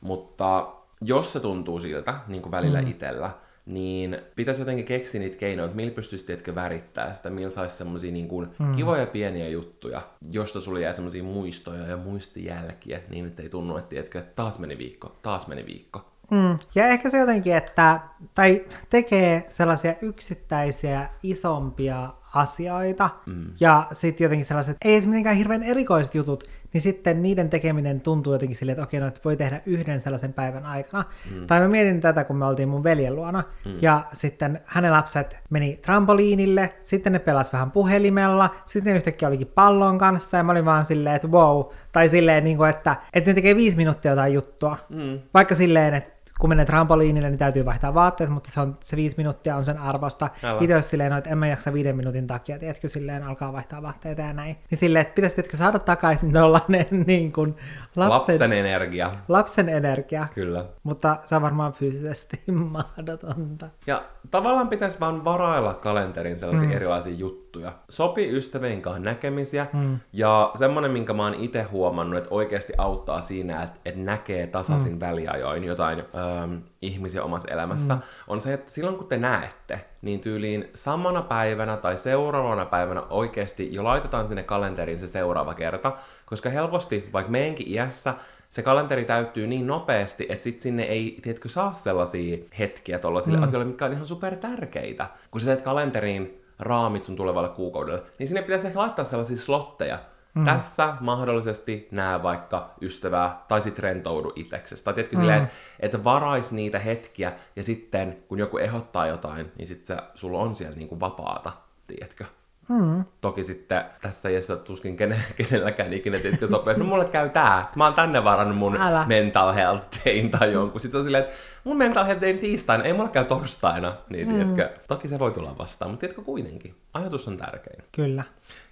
mutta jos se tuntuu siltä, niin kuin välillä mm. itsellä, niin pitäisi jotenkin keksiä niitä keinoja, että millä pystyisi tietkö värittää sitä, millä saisi semmoisia niin kuin mm. kivoja pieniä juttuja, josta sulle jää semmoisia muistoja ja muistijälkiä, niin että ei tunnu, että, tiedätkö, että taas meni viikko, taas meni viikko. Mm. Ja ehkä se jotenkin, että tai tekee sellaisia yksittäisiä isompia asioita, mm. ja sitten jotenkin sellaiset, ei mitenkään hirveän erikoiset jutut, niin sitten niiden tekeminen tuntuu jotenkin silleen, että okei, no, että voi tehdä yhden sellaisen päivän aikana. Mm. Tai mä mietin tätä, kun me oltiin mun veljen luona, mm. ja sitten hänen lapset meni trampoliinille, sitten ne pelas vähän puhelimella, sitten ne yhtäkkiä olikin pallon kanssa, ja mä olin vaan silleen, että wow, tai silleen, niin kuin, että, että ne tekee viisi minuuttia jotain juttua. Mm. Vaikka silleen, että kun menee trampoliinille, niin täytyy vaihtaa vaatteet, mutta se, on, se viisi minuuttia on sen arvosta. Itse olisi silleen, no, että en mä jaksa viiden minuutin takia, tiedätkö, silleen alkaa vaihtaa vaatteita ja näin. Niin silleen, että pitäisi tiedätkö, saada takaisin tuollainen niin kuin lapsen, lapsen energia. Lapsen energia. Kyllä. Mutta se on varmaan fyysisesti mahdotonta. Ja tavallaan pitäisi vaan varailla kalenterin sellaisia mm. erilaisia juttuja. Sopi ystävien kanssa näkemisiä, mm. ja semmoinen, minkä mä oon itse huomannut, että oikeasti auttaa siinä, että, että näkee tasaisin mm. väliajoin jotain ähm, ihmisiä omassa elämässä, mm. on se, että silloin kun te näette, niin tyyliin samana päivänä tai seuraavana päivänä oikeasti jo laitetaan sinne kalenteriin se seuraava kerta, koska helposti, vaikka meidänkin iässä, se kalenteri täyttyy niin nopeasti, että sit sinne ei, tiedätkö, saa sellaisia hetkiä tuollaisille mm. asioille, mitkä on ihan super tärkeitä. Kun sä teet kalenteriin raamit sun tulevalle kuukaudelle, niin sinne pitäisi ehkä laittaa sellaisia slotteja. Mm. Tässä mahdollisesti näe vaikka ystävää, tai sit rentoudu itseksesi. Tai tiedätkö mm. silleen, että varais niitä hetkiä, ja sitten kun joku ehdottaa jotain, niin sit sä, sulla on siellä niinku vapaata, tiedätkö? Mm. Toki sitten tässä iässä tuskin kene, kenelläkään ikinä tiedätkö sopii, no mulle käy tää. Mä oon tänne varannut mun Älä. mental health dayn tai jonkun. Sitten on silleen, että mun mental health dayn tiistaina, ei mulle käy torstaina. Niin mm. tiedätkö, toki se voi tulla vastaan, mutta tiedätkö kuitenkin, ajatus on tärkein. Kyllä.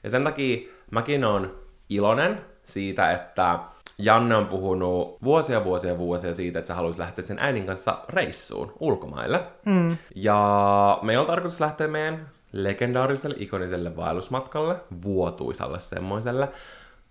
Ja sen takia mäkin on iloinen siitä, että Janne on puhunut vuosia, vuosia, vuosia siitä, että sä haluaisi lähteä sen äidin kanssa reissuun ulkomaille. Mm. Ja meillä on tarkoitus lähteä meidän legendaariselle, ikoniselle vaellusmatkalle, vuotuisalle semmoiselle.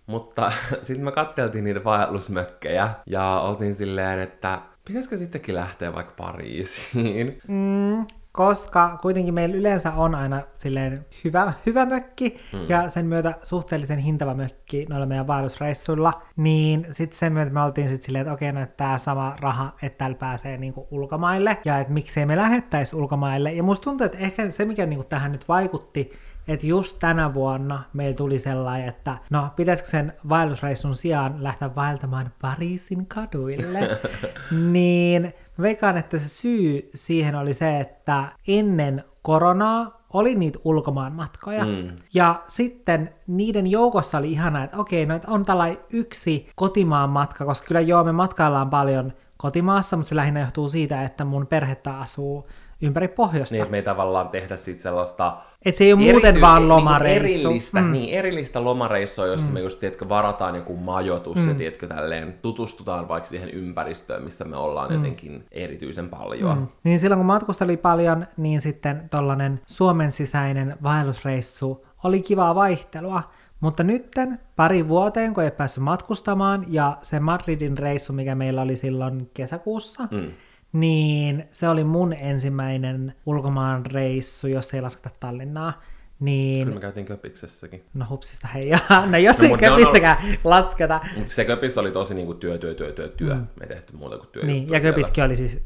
Mutta sitten me katteltiin niitä vaellusmökkejä ja oltiin silleen, että pitäisikö sittenkin lähteä vaikka Pariisiin? Mm, koska kuitenkin meillä yleensä on aina silleen hyvä, hyvä mökki mm. ja sen myötä suhteellisen hintava mökki noilla meidän vaellusreissuilla, niin sitten sen myötä me oltiin sitten silleen, että okei, no että tämä sama raha, että täällä pääsee niinku ulkomaille ja että miksei me lähettäisi ulkomaille. Ja musta tuntuu, että ehkä se, mikä niinku tähän nyt vaikutti, että just tänä vuonna meillä tuli sellainen, että no pitäisikö sen vaellusreissun sijaan lähteä vaeltamaan Pariisin kaduille, niin veikkaan, että se syy siihen oli se, että ennen koronaa oli niitä ulkomaan matkoja. Mm. Ja sitten niiden joukossa oli ihana, että okei, no että on tällainen yksi kotimaan matka, koska kyllä joo, me matkaillaan paljon kotimaassa, mutta se lähinnä johtuu siitä, että mun perhettä asuu ympäri pohjoista. Niin, että me ei tavallaan tehdä sit sellaista... Että se ei ole muuten vaan lomareissu. Niin erillistä, mm. niin, erillistä lomareissua, jossa mm. me just, tiedätkö, varataan joku majoitus mm. ja tiedätkö, tälleen tutustutaan vaikka siihen ympäristöön, missä me ollaan mm. jotenkin erityisen paljon. Mm. Niin silloin kun matkusteli paljon, niin sitten tollanen Suomen sisäinen vaellusreissu oli kivaa vaihtelua. Mutta nytten pari vuoteen, kun ei päässyt matkustamaan, ja se Madridin reissu, mikä meillä oli silloin kesäkuussa, mm niin se oli mun ensimmäinen ulkomaan reissu, jos ei lasketa Tallinnaa. Niin... Kyllä me käytiin Köpiksessäkin. No hupsista hei, no jos no, ei Köpistäkään on... lasketa. Mutta se Köpis oli tosi niinku työ, työ, työ, työ, työ. Mm. Me ei tehty muuta kuin työ. Niin, ja Köpiskin oli siis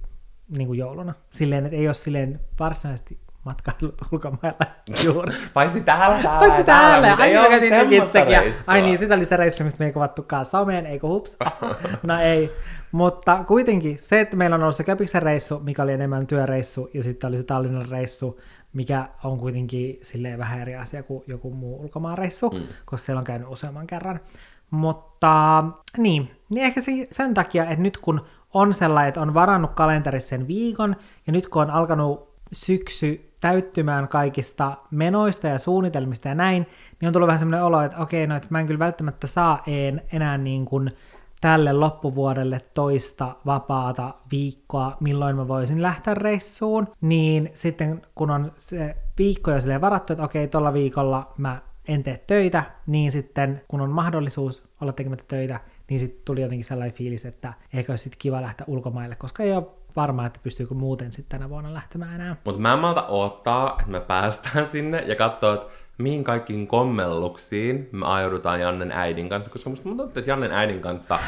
niinku jouluna. Silleen, että ei ole silleen varsinaisesti matkailut ulkomailla juuri. Paitsi täällä, täällä, Paitsi täällä. täällä. Ai, mä käytin Köpissäkin. Ai niin, sisällistä reissua, mistä me ei kuvattukaan someen, eikö hups? no ei. Mutta kuitenkin se, että meillä on ollut se Köpiksen reissu, mikä oli enemmän työreissu, ja sitten oli se Tallinnan reissu, mikä on kuitenkin silleen vähän eri asia kuin joku muu ulkomaan reissu, mm. koska siellä on käynyt useamman kerran. Mutta niin, niin ehkä sen takia, että nyt kun on sellainen, että on varannut kalenterissa sen viikon, ja nyt kun on alkanut syksy täyttymään kaikista menoista ja suunnitelmista ja näin, niin on tullut vähän semmoinen olo, että okei, no että mä en kyllä välttämättä saa en, enää niin kuin tälle loppuvuodelle toista vapaata viikkoa, milloin mä voisin lähteä reissuun, niin sitten kun on se viikko jo silleen varattu, että okei, tuolla viikolla mä en tee töitä, niin sitten kun on mahdollisuus olla tekemättä töitä, niin sitten tuli jotenkin sellainen fiilis, että eikö olisi sitten kiva lähteä ulkomaille, koska ei ole varma, että pystyykö muuten sitten tänä vuonna lähtemään enää. Mutta mä en malta odottaa, että me päästään sinne ja katsoa, että mihin kaikkiin kommelluksiin me ajaudutaan Jannen äidin kanssa, koska musta tuntuu, että Jannen äidin kanssa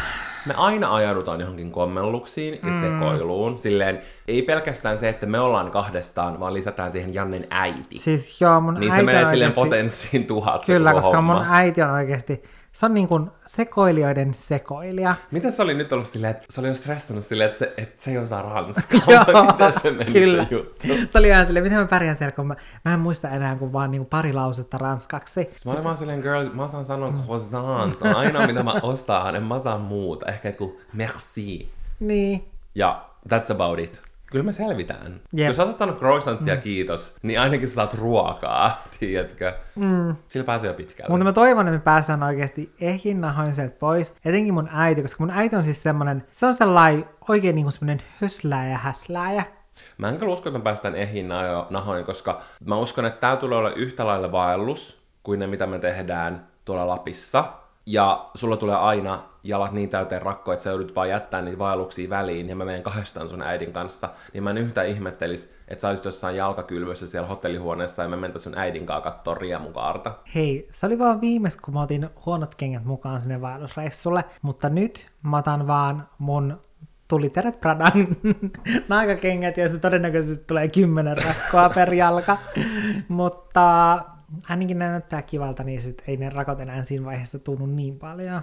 me aina ajaudutaan johonkin kommelluksiin ja mm. sekoiluun. Silleen, ei pelkästään se, että me ollaan kahdestaan, vaan lisätään siihen Jannen äiti. Siis joo, mun niin äiti se menee oikeasti... silleen potenssiin tuhat Kyllä, koska homma. mun äiti on oikeasti se on niin kuin sekoilijoiden sekoilija. Miten se oli nyt ollut silleen, että se oli jo stressannut silleen, että se, että se ei osaa ranskaa, Joo, miten se meni kyllä. se juttu? Se oli ihan silleen, miten mä pärjään siellä, kun mä, mä en muista enää kuin vaan niin kuin pari lausetta ranskaksi. Mä olin vaan silleen, girl, mä osaan sanoa croissant, se on ainoa mitä mä osaan, en mä osaa muuta, ehkä kuin merci. Niin. Ja that's about it. Kyllä me selvitään. Yep. Jos sä sanoa croissanttia mm. kiitos, niin ainakin sä saat ruokaa, tiedätkö? Mm. Sillä pääsee jo pitkälle. Mutta mä toivon, että me pääsään oikeasti ehin nahoin sieltä pois. Etenkin mun äiti, koska mun äiti on siis semmonen, se on sellainen oikein niinku semmonen höslääjä, häslääjä. Mä en kyllä usko, että me päästään ehin nahoin, koska mä uskon, että tää tulee olla yhtä lailla vaellus kuin ne, mitä me tehdään tuolla Lapissa ja sulla tulee aina jalat niin täyteen rakkoa, että sä joudut vaan jättää niitä vaelluksia väliin, ja mä menen kahdestaan sun äidin kanssa, niin mä en yhtään ihmettelis, että sä olisit jossain jalkakylvyssä siellä hotellihuoneessa, ja mä mentä sun äidin kanssa katsoa riemukaarta. Hei, se oli vaan viimeis, kun mä otin huonot kengät mukaan sinne vaellusreissulle, mutta nyt mä otan vaan mun tuli Teret Pradan naakakengät, joista todennäköisesti tulee kymmenen rakkoa per jalka. Mutta ne näyttää kivalta, niin sit ei ne rakot enää siinä vaiheessa tunnu niin paljon.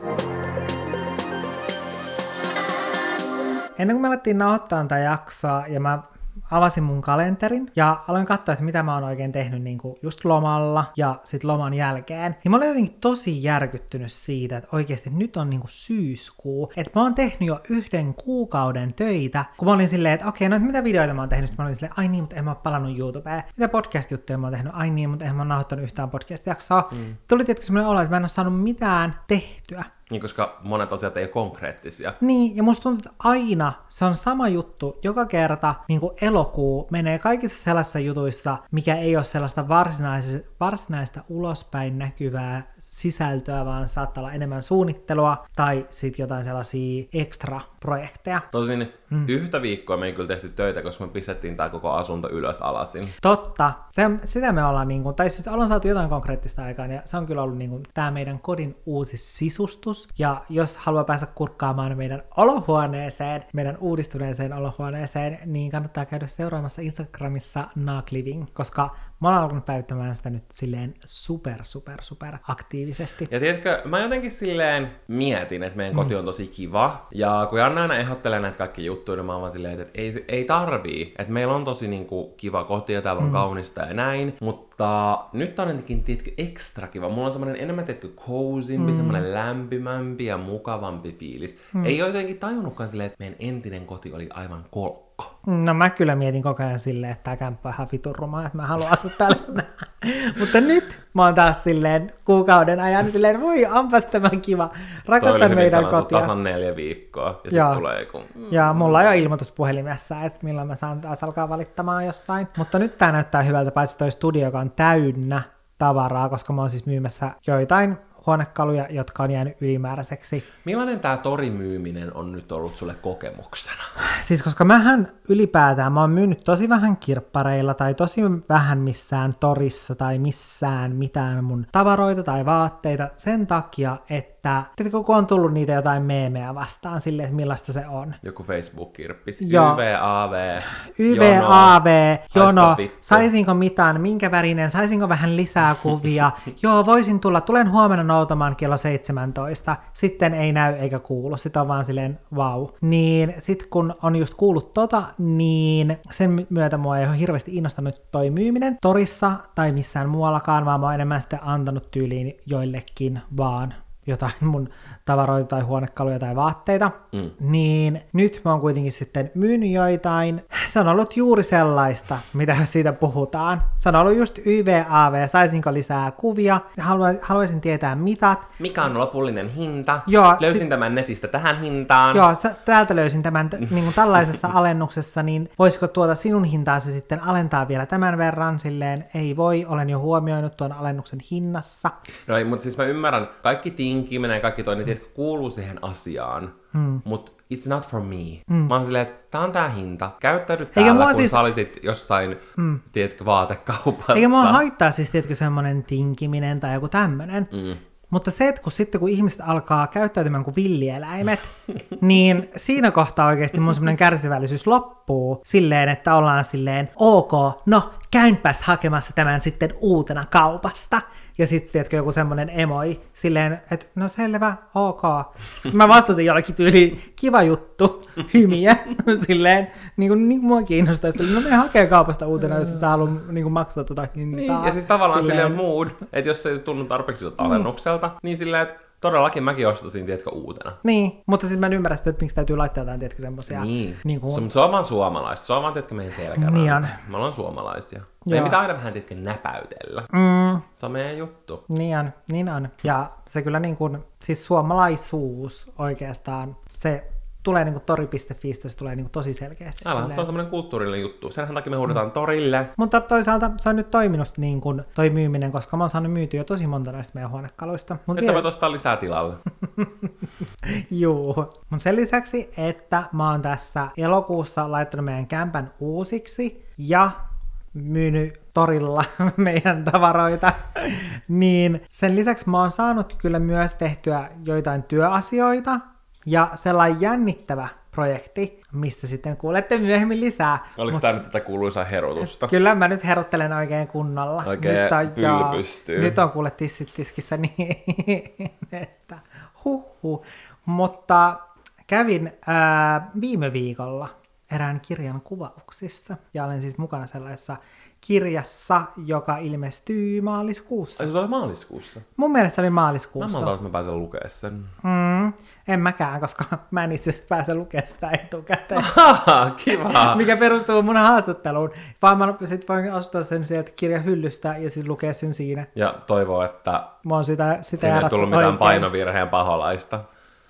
Ennen kuin me alettiin nauhoittaa tätä jaksoa ja mä avasin mun kalenterin ja aloin katsoa, että mitä mä oon oikein tehnyt niin kuin just lomalla ja sit loman jälkeen. Niin mä olin jotenkin tosi järkyttynyt siitä, että oikeasti nyt on niin kuin syyskuu. Että mä oon tehnyt jo yhden kuukauden töitä, kun mä olin silleen, että okei, no mitä videoita mä oon tehnyt. Sitten mä olin silleen, ai niin, mutta en mä oon palannut YouTubeen. Mitä podcast-juttuja mä oon tehnyt? Ai niin, mutta en mä oon nauhoittanut yhtään podcast-jaksoa. Mm. Tuli tietysti semmoinen olo, että mä en ole saanut mitään tehtyä. Niin, koska monet asiat ei ole konkreettisia. Niin, ja musta tuntuu, että aina se on sama juttu. Joka kerta niin kuin elokuu menee kaikissa sellaisissa jutuissa, mikä ei ole sellaista varsinaista, varsinaista ulospäin näkyvää sisältöä, vaan saattaa olla enemmän suunnittelua tai sitten jotain sellaisia ekstra projekteja. Tosin mm. yhtä viikkoa me ei kyllä tehty töitä, koska me pistettiin tämä koko asunto ylös alasin. Totta. Se, sitä me ollaan, niin kuin, tai siis ollaan saatu jotain konkreettista aikaan, ja se on kyllä ollut niin kuin, tämä meidän kodin uusi sisustus. Ja jos haluaa päästä kurkkaamaan meidän olohuoneeseen, meidän uudistuneeseen olohuoneeseen, niin kannattaa käydä seuraamassa Instagramissa Naak Living, koska mä oon alkanut päivittämään sitä nyt silleen super, super, super aktiivisesti. Ja tiedätkö, mä jotenkin silleen mietin, että meidän mm. koti on tosi kiva. Ja kun Janna aina ehdottelee näitä kaikki juttuja, niin mä oon vaan silleen, että ei, ei tarvii. Että meillä on tosi niinku kiva koti ja täällä on mm. kaunista ja näin. Mutta nyt on jotenkin, tiedätkö, ekstra kiva. Mulla on semmoinen enemmän, tiedätkö, cozyimpi, mm. semmoinen lämpimämpi ja mukavampi fiilis. Mm. Ei ole jotenkin tajunnutkaan silleen, että meidän entinen koti oli aivan kolkko. No mä kyllä mietin koko ajan silleen, että tämä kämppä on ihan viturrumaa, että mä haluan asua täällä. Mutta nyt mä oon taas silleen kuukauden ajan silleen, voi onpas tämä kiva, rakastan meidän kotia. tasan neljä viikkoa ja sitten tulee joku... Ja mulla on jo ilmoitus puhelimessa, että milloin mä saan taas alkaa valittamaan jostain. Mutta nyt tää näyttää hyvältä, paitsi toi studio, joka on täynnä tavaraa, koska mä oon siis myymässä joitain huonekaluja, jotka on jäänyt ylimääräiseksi. Millainen tämä torimyyminen on nyt ollut sulle kokemuksena? Siis koska mähän ylipäätään, mä oon myynyt tosi vähän kirppareilla tai tosi vähän missään torissa tai missään mitään mun tavaroita tai vaatteita sen takia, että tiedätkö, kun on tullut niitä jotain meemejä vastaan sille, että millaista se on. Joku Facebook-kirppis, YVAV, YVAV, jono, jono. Saisinko mitään, minkä värinen, saisinko vähän lisää kuvia, joo, voisin tulla, tulen huomenna noutamaan kello 17, sitten ei näy eikä kuulu, sitten on vaan silleen wow. Niin sitten kun on just kuullut tota, niin sen myötä mua ei ole hirveästi innostanut toi myyminen torissa tai missään muuallakaan, vaan mä oon enemmän sitten antanut tyyliin joillekin vaan jotain mun tavaroita tai huonekaluja tai vaatteita, mm. niin nyt mä oon kuitenkin sitten myynyt joitain. Se on ollut juuri sellaista, mitä siitä puhutaan. Se on ollut just YVAV, saisinko lisää kuvia, haluaisin tietää mitat. Mikä on lopullinen hinta? Joo, löysin sit... tämän netistä tähän hintaan. Joo, sä, täältä löysin tämän t- niin kuin tällaisessa alennuksessa, niin voisiko tuota sinun hintaasi sitten alentaa vielä tämän verran? Silleen ei voi, olen jo huomioinut tuon alennuksen hinnassa. No ei, mutta siis mä ymmärrän, kaikki tinkiminen ja kaikki toinen, tiedätkö, kuuluu siihen asiaan, mm. mutta it's not for me. Mm. Mä oon silleen, että tää on tää hinta, käyttäydy täällä, kun siis... sä olisit jossain, mm. tiedätkö, vaatekaupassa. Eikä mua haittaa siis, tiedätkö, semmonen tinkiminen tai joku tämmönen. Mm. Mutta se, että kun sitten kun ihmiset alkaa käyttäytymään kuin villieläimet, niin siinä kohtaa oikeasti mun semmoinen kärsivällisyys loppuu silleen, että ollaan silleen, ok, no käynpäs hakemassa tämän sitten uutena kaupasta. Ja sitten, tiedätkö, joku semmoinen emoi, silleen, että no selvä, ok. Mä vastasin jollekin tyyli, kiva juttu, hymiä, silleen, niin kuin, niin kuin mua kiinnostaisi, no me hakee kaupasta uutena, jos sä haluat niin maksaa tuota hintaa. Niin, ja siis tavallaan silleen, silleen mood, että jos se ei tunnu tarpeeksi alennukselta, mm. niin silleen, että todellakin mäkin ostasin, tiedätkö, uutena. Niin, mutta sitten mä en ymmärrä sitä, että miksi täytyy laittaa jotain, tiedätkö, semmoisia. Niin, niin kuin... se, se on vaan suomalaista. Se on vaan, tiedätkö, meidän selkäraan. Niin on. Me ollaan suomalaisia. Joo. pitää aina vähän, tiedätkö, näpäytellä. Mm. Se on meidän juttu. Niin on, niin on. Ja se kyllä niin kuin, siis suomalaisuus oikeastaan, se tulee niin tori.fistä, se tulee niin tosi selkeästi. Älä, se on semmoinen kulttuurillinen juttu. Sen takia me huudetaan mm. torille. Mutta toisaalta se on nyt toiminut niin kuin toi myyminen, koska mä oon saanut myytyä jo tosi monta näistä meidän huonekaluista. Mut Et vielä... sä voit ostaa lisää tilalle. Juu. Mutta sen lisäksi, että mä oon tässä elokuussa laittanut meidän kämpän uusiksi ja myynyt torilla meidän tavaroita, niin sen lisäksi mä oon saanut kyllä myös tehtyä joitain työasioita, ja sellainen jännittävä projekti, mistä sitten kuulette myöhemmin lisää. Oliko Mut, tämä nyt tätä kuuluisaa herotusta? Kyllä mä nyt herottelen oikein kunnolla. Oikein nyt on, ja, Nyt on kuule tissit tiskissä niin, että huh. Mutta kävin ää, viime viikolla erään kirjan kuvauksissa, ja olen siis mukana sellaisessa kirjassa, joka ilmestyy maaliskuussa. Ai se oli maaliskuussa? Mun mielestä oli maaliskuussa. Mä että mä pääsen lukemaan sen. Mm, en mäkään, koska mä en itse asiassa pääse lukemaan sitä etukäteen. Aha, kiva. Mikä perustuu mun haastatteluun. Vaan mä sit voin ostaa sen sieltä kirjahyllystä ja sitten lukea sen siinä. Ja toivoo, että mä oon sitä, sitä siinä ei tullut mitään oikein. painovirheen paholaista.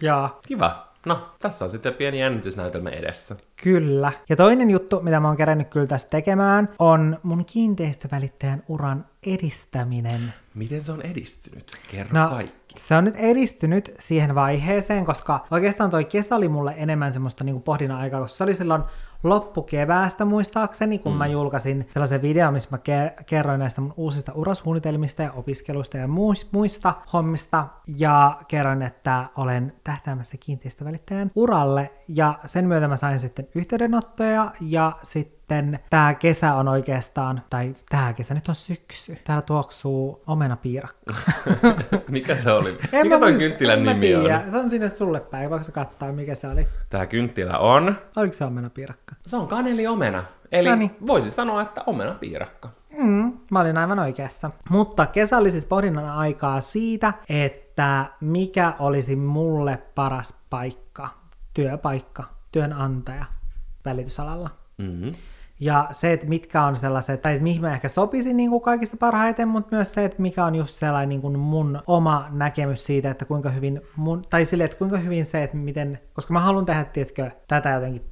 Jaa. Kiva. No, tässä on sitten pieni jännitysnäytelmä edessä. Kyllä. Ja toinen juttu, mitä mä oon kerännyt kyllä tästä tekemään, on mun kiinteistövälittäjän uran edistäminen. Miten se on edistynyt? Kerro No, kaikki. Se on nyt edistynyt siihen vaiheeseen, koska oikeastaan toi kesä oli mulle enemmän semmoista niinku pohdinnan aikaa, koska se oli silloin loppukeväästä muistaakseni, kun mm. mä julkaisin sellaisen videon, missä mä ke- kerroin näistä mun uusista urasuunnitelmista ja opiskeluista ja muis- muista hommista, ja kerroin, että olen tähtäämässä kiinteistövälittäjän uralle, ja sen myötä mä sain sitten yhteydenottoja, ja sitten tämä kesä on oikeastaan, tai tämä kesä nyt on syksy, täällä tuoksuu omenapiirakka. Mikä se oli? En Mikä toi muista- kynttilän nimi on? Se on sinne sulle päin, voiko sä katsoa, mikä se oli? Tää kynttilä on... Oliko se omenapiirakka? Se on kaneliomena. Eli Noniin. voisi sanoa, että omenapiirakka. Mm, mä olin aivan oikeassa. Mutta kesä oli siis pohdinnan aikaa siitä, että mikä olisi mulle paras paikka, työpaikka, työnantaja välitysalalla. Mm-hmm. Ja se, että mitkä on sellaiset, tai että mihin mä ehkä sopisin niin kuin kaikista parhaiten, mutta myös se, että mikä on just sellainen niin kuin mun oma näkemys siitä, että kuinka hyvin mun, tai sille, että kuinka hyvin se, että miten, koska mä haluan tehdä, tiedätkö, tätä jotenkin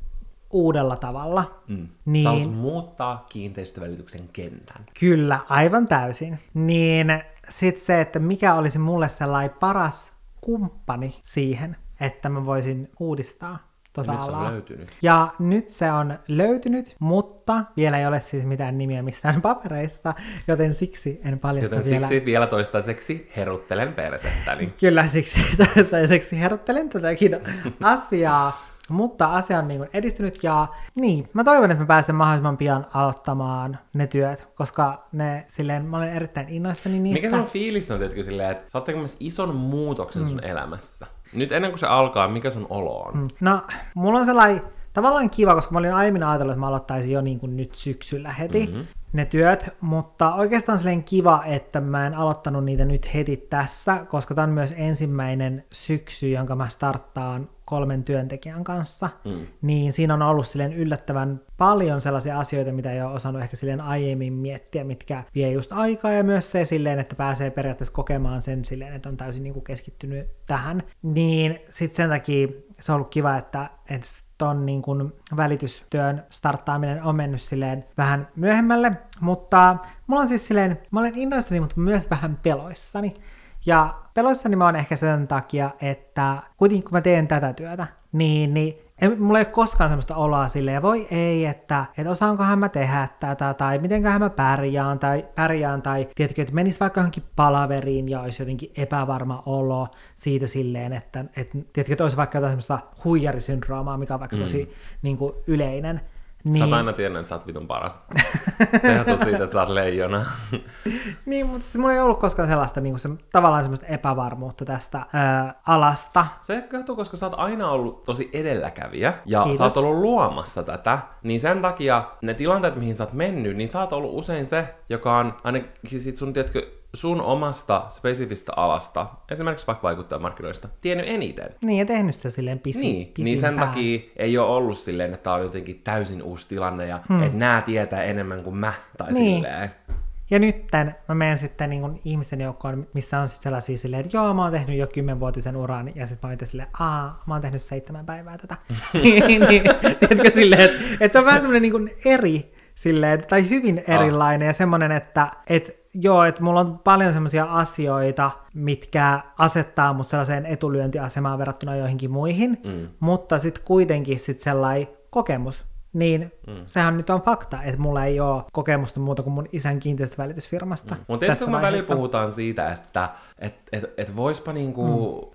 uudella tavalla. Mm. Niin- Sä muuttaa kiinteistövälityksen kentän. Kyllä, aivan täysin. Niin sit se, että mikä olisi mulle sellainen paras kumppani siihen, että mä voisin uudistaa tota Ja nyt se on löytynyt. Ja nyt se on löytynyt, mutta vielä ei ole siis mitään nimiä missään papereissa, joten siksi en paljasta Joten vielä. siksi vielä toistaiseksi heruttelen persettäni. Kyllä siksi toistaiseksi herottelen tätäkin asiaa. Mutta asia on niin kuin edistynyt ja niin, mä toivon, että mä pääsen mahdollisimman pian aloittamaan ne työt, koska ne silleen, mä olen erittäin innoissani niistä. Mikä sun fiilis on, teetkö silleen, että sä oot tekemässä ison muutoksen Mm. sun elämässä? Nyt ennen kuin se alkaa, mikä sun olo on? No, mulla on sellainen tavallaan kiva, koska mä olin aiemmin ajatellut, että mä aloittaisin jo niin kuin nyt syksyllä heti mm-hmm. ne työt, mutta oikeastaan sellainen kiva, että mä en aloittanut niitä nyt heti tässä, koska tämä on myös ensimmäinen syksy, jonka mä starttaan kolmen työntekijän kanssa, mm. niin siinä on ollut silleen yllättävän paljon sellaisia asioita, mitä ei ole osannut ehkä silleen aiemmin miettiä, mitkä vie just aikaa ja myös se silleen, että pääsee periaatteessa kokemaan sen silleen, että on täysin niin kuin keskittynyt tähän, niin sitten sen takia se on ollut kiva, että, että ton niin kuin välitystyön starttaaminen on mennyt silleen vähän myöhemmälle, mutta mulla on siis silleen, mä olen innoissani, mutta myös vähän peloissani. Ja peloissani mä oon ehkä sen takia, että kuitenkin kun mä teen tätä työtä, niin, niin en, mulla ei ole koskaan semmoista oloa silleen, voi ei, että, että osaankohan mä tehdä tätä, tai mitenköhän mä pärjään, tai pärjään, tai tiedätkö, että menis vaikka johonkin palaveriin ja olisi jotenkin epävarma olo siitä silleen, että, että tiedätkö, että olisi vaikka jotain semmoista huijarisyndroomaa, mikä on vaikka tosi niin kuin, yleinen. Niin. Sä oot aina tiennyt, että sä oot vitun paras. Se johtuu siitä, että sä oot leijona. Niin, mutta siis mulla ei ollut koskaan sellaista niin se, tavallaan semmoista epävarmuutta tästä ää, alasta. Se johtuu, koska sä oot aina ollut tosi edelläkävijä ja Kiitos. sä oot ollut luomassa tätä, niin sen takia ne tilanteet, mihin sä oot mennyt, niin sä oot ollut usein se, joka on ainakin sit sun, tiedätkö, sun omasta spesifistä alasta, esimerkiksi vaikka vaikuttajamarkkinoista, tiennyt eniten. Niin, ja tehnyt sitä silleen pisi, Niin, niin sen pisimpään. takia ei ole ollut silleen, että tää on jotenkin täysin uusi tilanne ja hmm. että nää tietää enemmän kuin mä, tai Niin. silleen. Ja nytten mä menen sitten niin kuin ihmisten joukkoon, missä on sitten sellaisia silleen, että joo, mä oon tehnyt jo kymmenvuotisen uran, ja sitten mä oon silleen, aa, mä oon tehnyt seitsemän päivää tätä. niin, niin, tiedätkö silleen, että, että se on vähän semmoinen niin eri, silleen, tai hyvin erilainen, ja semmoinen, että, että joo, että mulla on paljon semmoisia asioita, mitkä asettaa mut sellaiseen etulyöntiasemaan verrattuna joihinkin muihin, mm. mutta sitten kuitenkin sitten sellainen kokemus, niin mm. sehän nyt on fakta, että mulla ei ole kokemusta muuta kuin mun isän kiinteistövälitysfirmasta. Mm. Mutta tietysti kun me välillä puhutaan siitä, että et, et, et voispa niinku,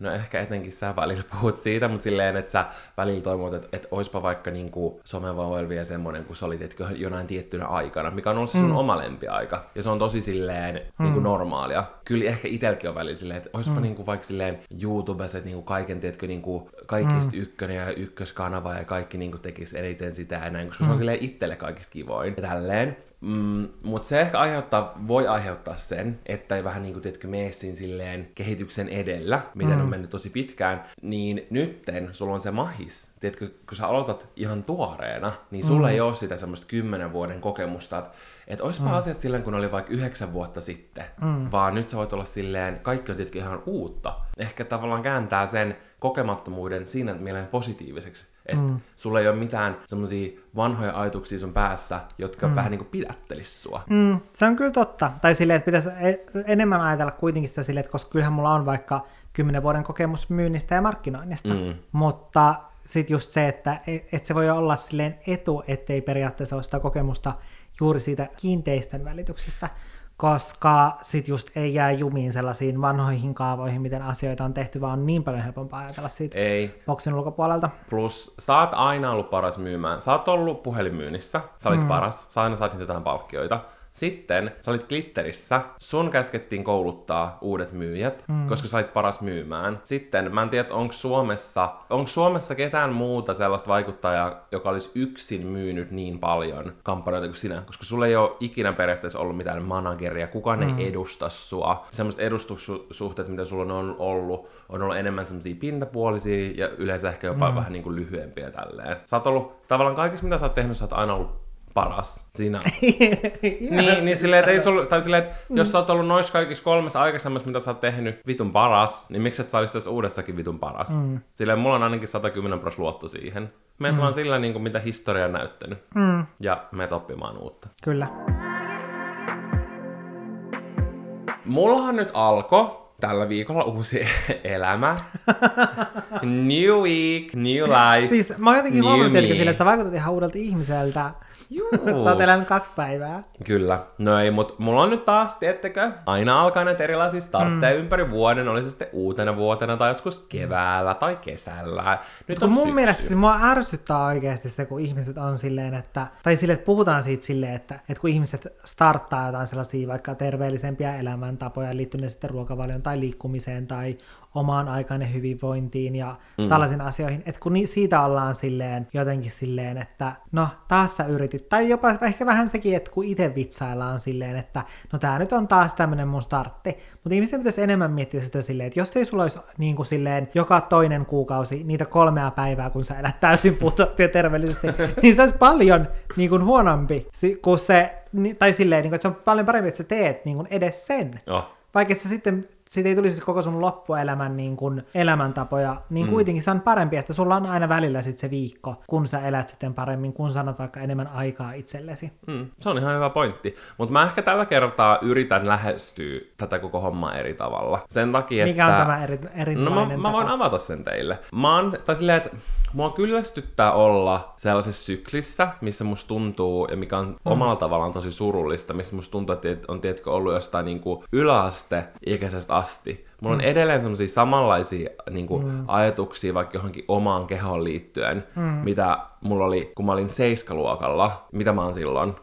mm. no ehkä etenkin sä välillä puhut siitä, mutta silleen, että sä välillä toivot, että et oispa vaikka niinku somevauvoilla vielä semmoinen, kun sä olit etkö, jonain tiettynä aikana, mikä on ollut se sun mm. oma lempiaika. Ja se on tosi silleen mm. niinku normaalia. Kyllä ehkä itelläkin on välillä silleen, että oispa mm. niinku vaikka silleen YouTubessa, että niinku kaiken, tiedätkö, niinku kaikista mm. ykkönen ja ykköskanava ja kaikki niinku tekisi eniten sitä ja näin, koska mm. se on silleen itselle kaikista kivoin ja tälleen. Mm, mutta se ehkä aiheuttaa, voi aiheuttaa sen, että ei vähän niin kuin, tiedätkö, mene siinä silleen kehityksen edellä, miten mm. on mennyt tosi pitkään, niin nytten sulla on se mahis. Tiedätkö, kun sä aloitat ihan tuoreena, niin sulla mm. ei ole sitä semmoista kymmenen vuoden kokemusta, että et oispa mm. asiat silleen, kun oli vaikka yhdeksän vuotta sitten, mm. vaan nyt sä voit olla silleen, kaikki on tietenkin ihan uutta. Ehkä tavallaan kääntää sen kokemattomuuden siinä mieleen positiiviseksi. Että mm. sulla ei ole mitään semmoisia vanhoja ajatuksia sun päässä, jotka mm. vähän niin kuin pidättelis sua. Mm, se on kyllä totta. Tai silleen, että pitäisi e- enemmän ajatella kuitenkin sitä silleen, että koska kyllähän mulla on vaikka 10 vuoden kokemus myynnistä ja markkinoinnista, mm. mutta sitten just se, että et, et se voi olla silleen etu, ettei periaatteessa ole sitä kokemusta juuri siitä kiinteisten välityksestä, koska sit just ei jää jumiin sellaisiin vanhoihin kaavoihin, miten asioita on tehty, vaan on niin paljon helpompaa ajatella siitä ei. boksin ulkopuolelta. Plus, sä oot aina ollut paras myymään. Sä oot ollut puhelinmyynnissä, sä olit mm. paras, sä aina saat jotain palkkioita. Sitten sä olit Glitterissä, sun käskettiin kouluttaa uudet myyjät, mm. koska sä olit paras myymään. Sitten mä en tiedä, onko Suomessa, onko Suomessa ketään muuta sellaista vaikuttajaa, joka olisi yksin myynyt niin paljon kampanjoita kuin sinä, koska sulla ei ole ikinä periaatteessa ollut mitään manageria, kukaan mm. ei edusta sua. Semmoiset edustussuhteet, mitä sulla on ollut, on ollut enemmän semmoisia pintapuolisia ja yleensä ehkä jopa mm. vähän niin kuin lyhyempiä tälleen. Sä oot ollut tavallaan kaikissa, mitä sä oot tehnyt, sä oot aina ollut paras siinä. niin, niin silleen, että ei sul, tai silleen, että mm. jos sä oot ollut noissa kaikissa kolmessa aikaisemmassa, mitä sä oot tehnyt vitun paras, niin miksi et sä olisi tässä uudessakin vitun paras? Mm. Silleen mulla on ainakin 110 pros luotto siihen. Meet mm. vaan sillä, niin kuin, mitä historia on näyttänyt. Mm. Ja meet oppimaan uutta. Kyllä. Mullahan nyt alkoi tällä viikolla uusi elämä. new week, new life. Siis mä oon jotenkin huomannut että sä vaikutat ihan uudelta ihmiseltä. Juu. Sä oot elänyt kaksi päivää. Kyllä. No ei, mutta mulla on nyt taas, tiettekö, aina alkaa näitä erilaisia startteja mm. ympäri vuoden, oli se sitten uutena vuotena tai joskus keväällä tai kesällä. Nyt on mun syksy. mielestä siis mua ärsyttää oikeasti se, kun ihmiset on silleen, että, tai sille, että puhutaan siitä silleen, että, että kun ihmiset starttaa jotain sellaisia vaikka terveellisempiä elämäntapoja liittyen sitten ruokavalioon tai liikkumiseen tai omaan aikaan hyvinvointiin ja mm. tällaisiin asioihin, että kun siitä ollaan silleen jotenkin silleen, että no taas sä yritit, tai jopa ehkä vähän sekin, että kun itse vitsaillaan silleen, että no tää nyt on taas tämmönen mun startti, mutta ihmisten pitäisi enemmän miettiä sitä silleen, että jos ei sulla olisi niin kuin silleen joka toinen kuukausi niitä kolmea päivää, kun sä elät täysin puhtaasti ja terveellisesti, niin se olisi paljon niin kuin huonompi kuin se, tai silleen, niin kuin, että se on paljon parempi, että sä teet niin kuin edes sen. Oh. Vaikka sä sitten siitä ei tulisi koko sun loppuelämän niin kun elämäntapoja, niin mm. kuitenkin se on parempi, että sulla on aina välillä sit se viikko, kun sä elät sitten paremmin, kun sanot vaikka enemmän aikaa itsellesi. Mm. Se on ihan hyvä pointti. Mutta mä ehkä tällä kertaa yritän lähestyä tätä koko hommaa eri tavalla. Sen takia, Mikä että... on tämä eri, erilainen No mä, mä voin avata sen teille. Mä oon, tai silleen, että mua kyllästyttää olla sellaisessa syklissä, missä musta tuntuu, ja mikä on mm. omalla tavallaan tosi surullista, missä musta tuntuu, että on tietkö ollut jostain niin kuin yläaste-ikäisestä asti. Mulla on mm. edelleen semmoisia samanlaisia niin kuin, mm. ajatuksia vaikka johonkin omaan kehoon liittyen, mm. mitä mulla oli, kun mä olin seiskaluokalla, mitä mä oon silloin, 12-13,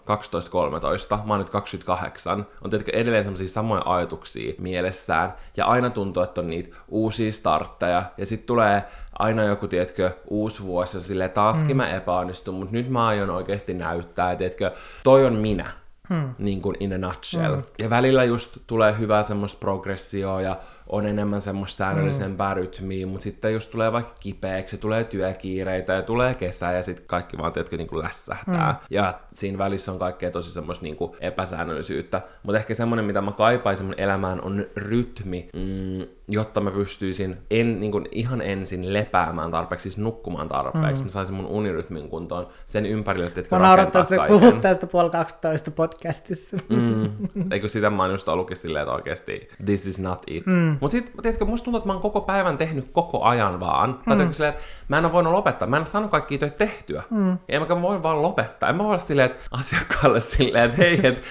mä oon nyt 28, on tietenkin edelleen semmoisia samoja ajatuksia mielessään, ja aina tuntuu, että on niitä uusia startteja, ja sitten tulee aina joku, tietkö, uusi vuosi, ja silleen taaskin mm. mä epäonnistun, mutta nyt mä aion oikeasti näyttää, että tietkö, toi on minä, Hmm. niin kuin in a nutshell. Hmm. Ja välillä just tulee hyvää semmoista progressioa ja on enemmän semmoista säännöllisempää mm. rytmiä, mutta sitten jos tulee vaikka kipeäksi, tulee työkiireitä ja tulee kesä ja sitten kaikki vaan tietenkin niin kuin lässähtää. Mm. Ja siinä välissä on kaikkea tosi semmoista niin kuin epäsäännöllisyyttä. Mutta ehkä semmoinen, mitä mä kaipaisin mun elämään, on rytmi, mm, jotta mä pystyisin en, niin kuin ihan ensin lepäämään tarpeeksi, siis nukkumaan tarpeeksi. Mm. Mä saisin mun unirytmin kuntoon sen ympärille, että Mä naurattaa, että sä puhut tästä puoli 12 podcastissa. Mm. Eikö sitä mä oon just ollutkin silleen, että oikeasti this is not it. Mm. Mm. Mutta sitten, tiedätkö, musta tuntuu, että mä oon koko päivän tehnyt koko ajan vaan. Mm. Tai silleen, että mä en ole voinut lopettaa. Mä en ole saanut kaikkia töitä tehtyä. Mm. Ja mä voin vaan lopettaa. En mä voi silleen, että asiakkaalle silleen, että hei, että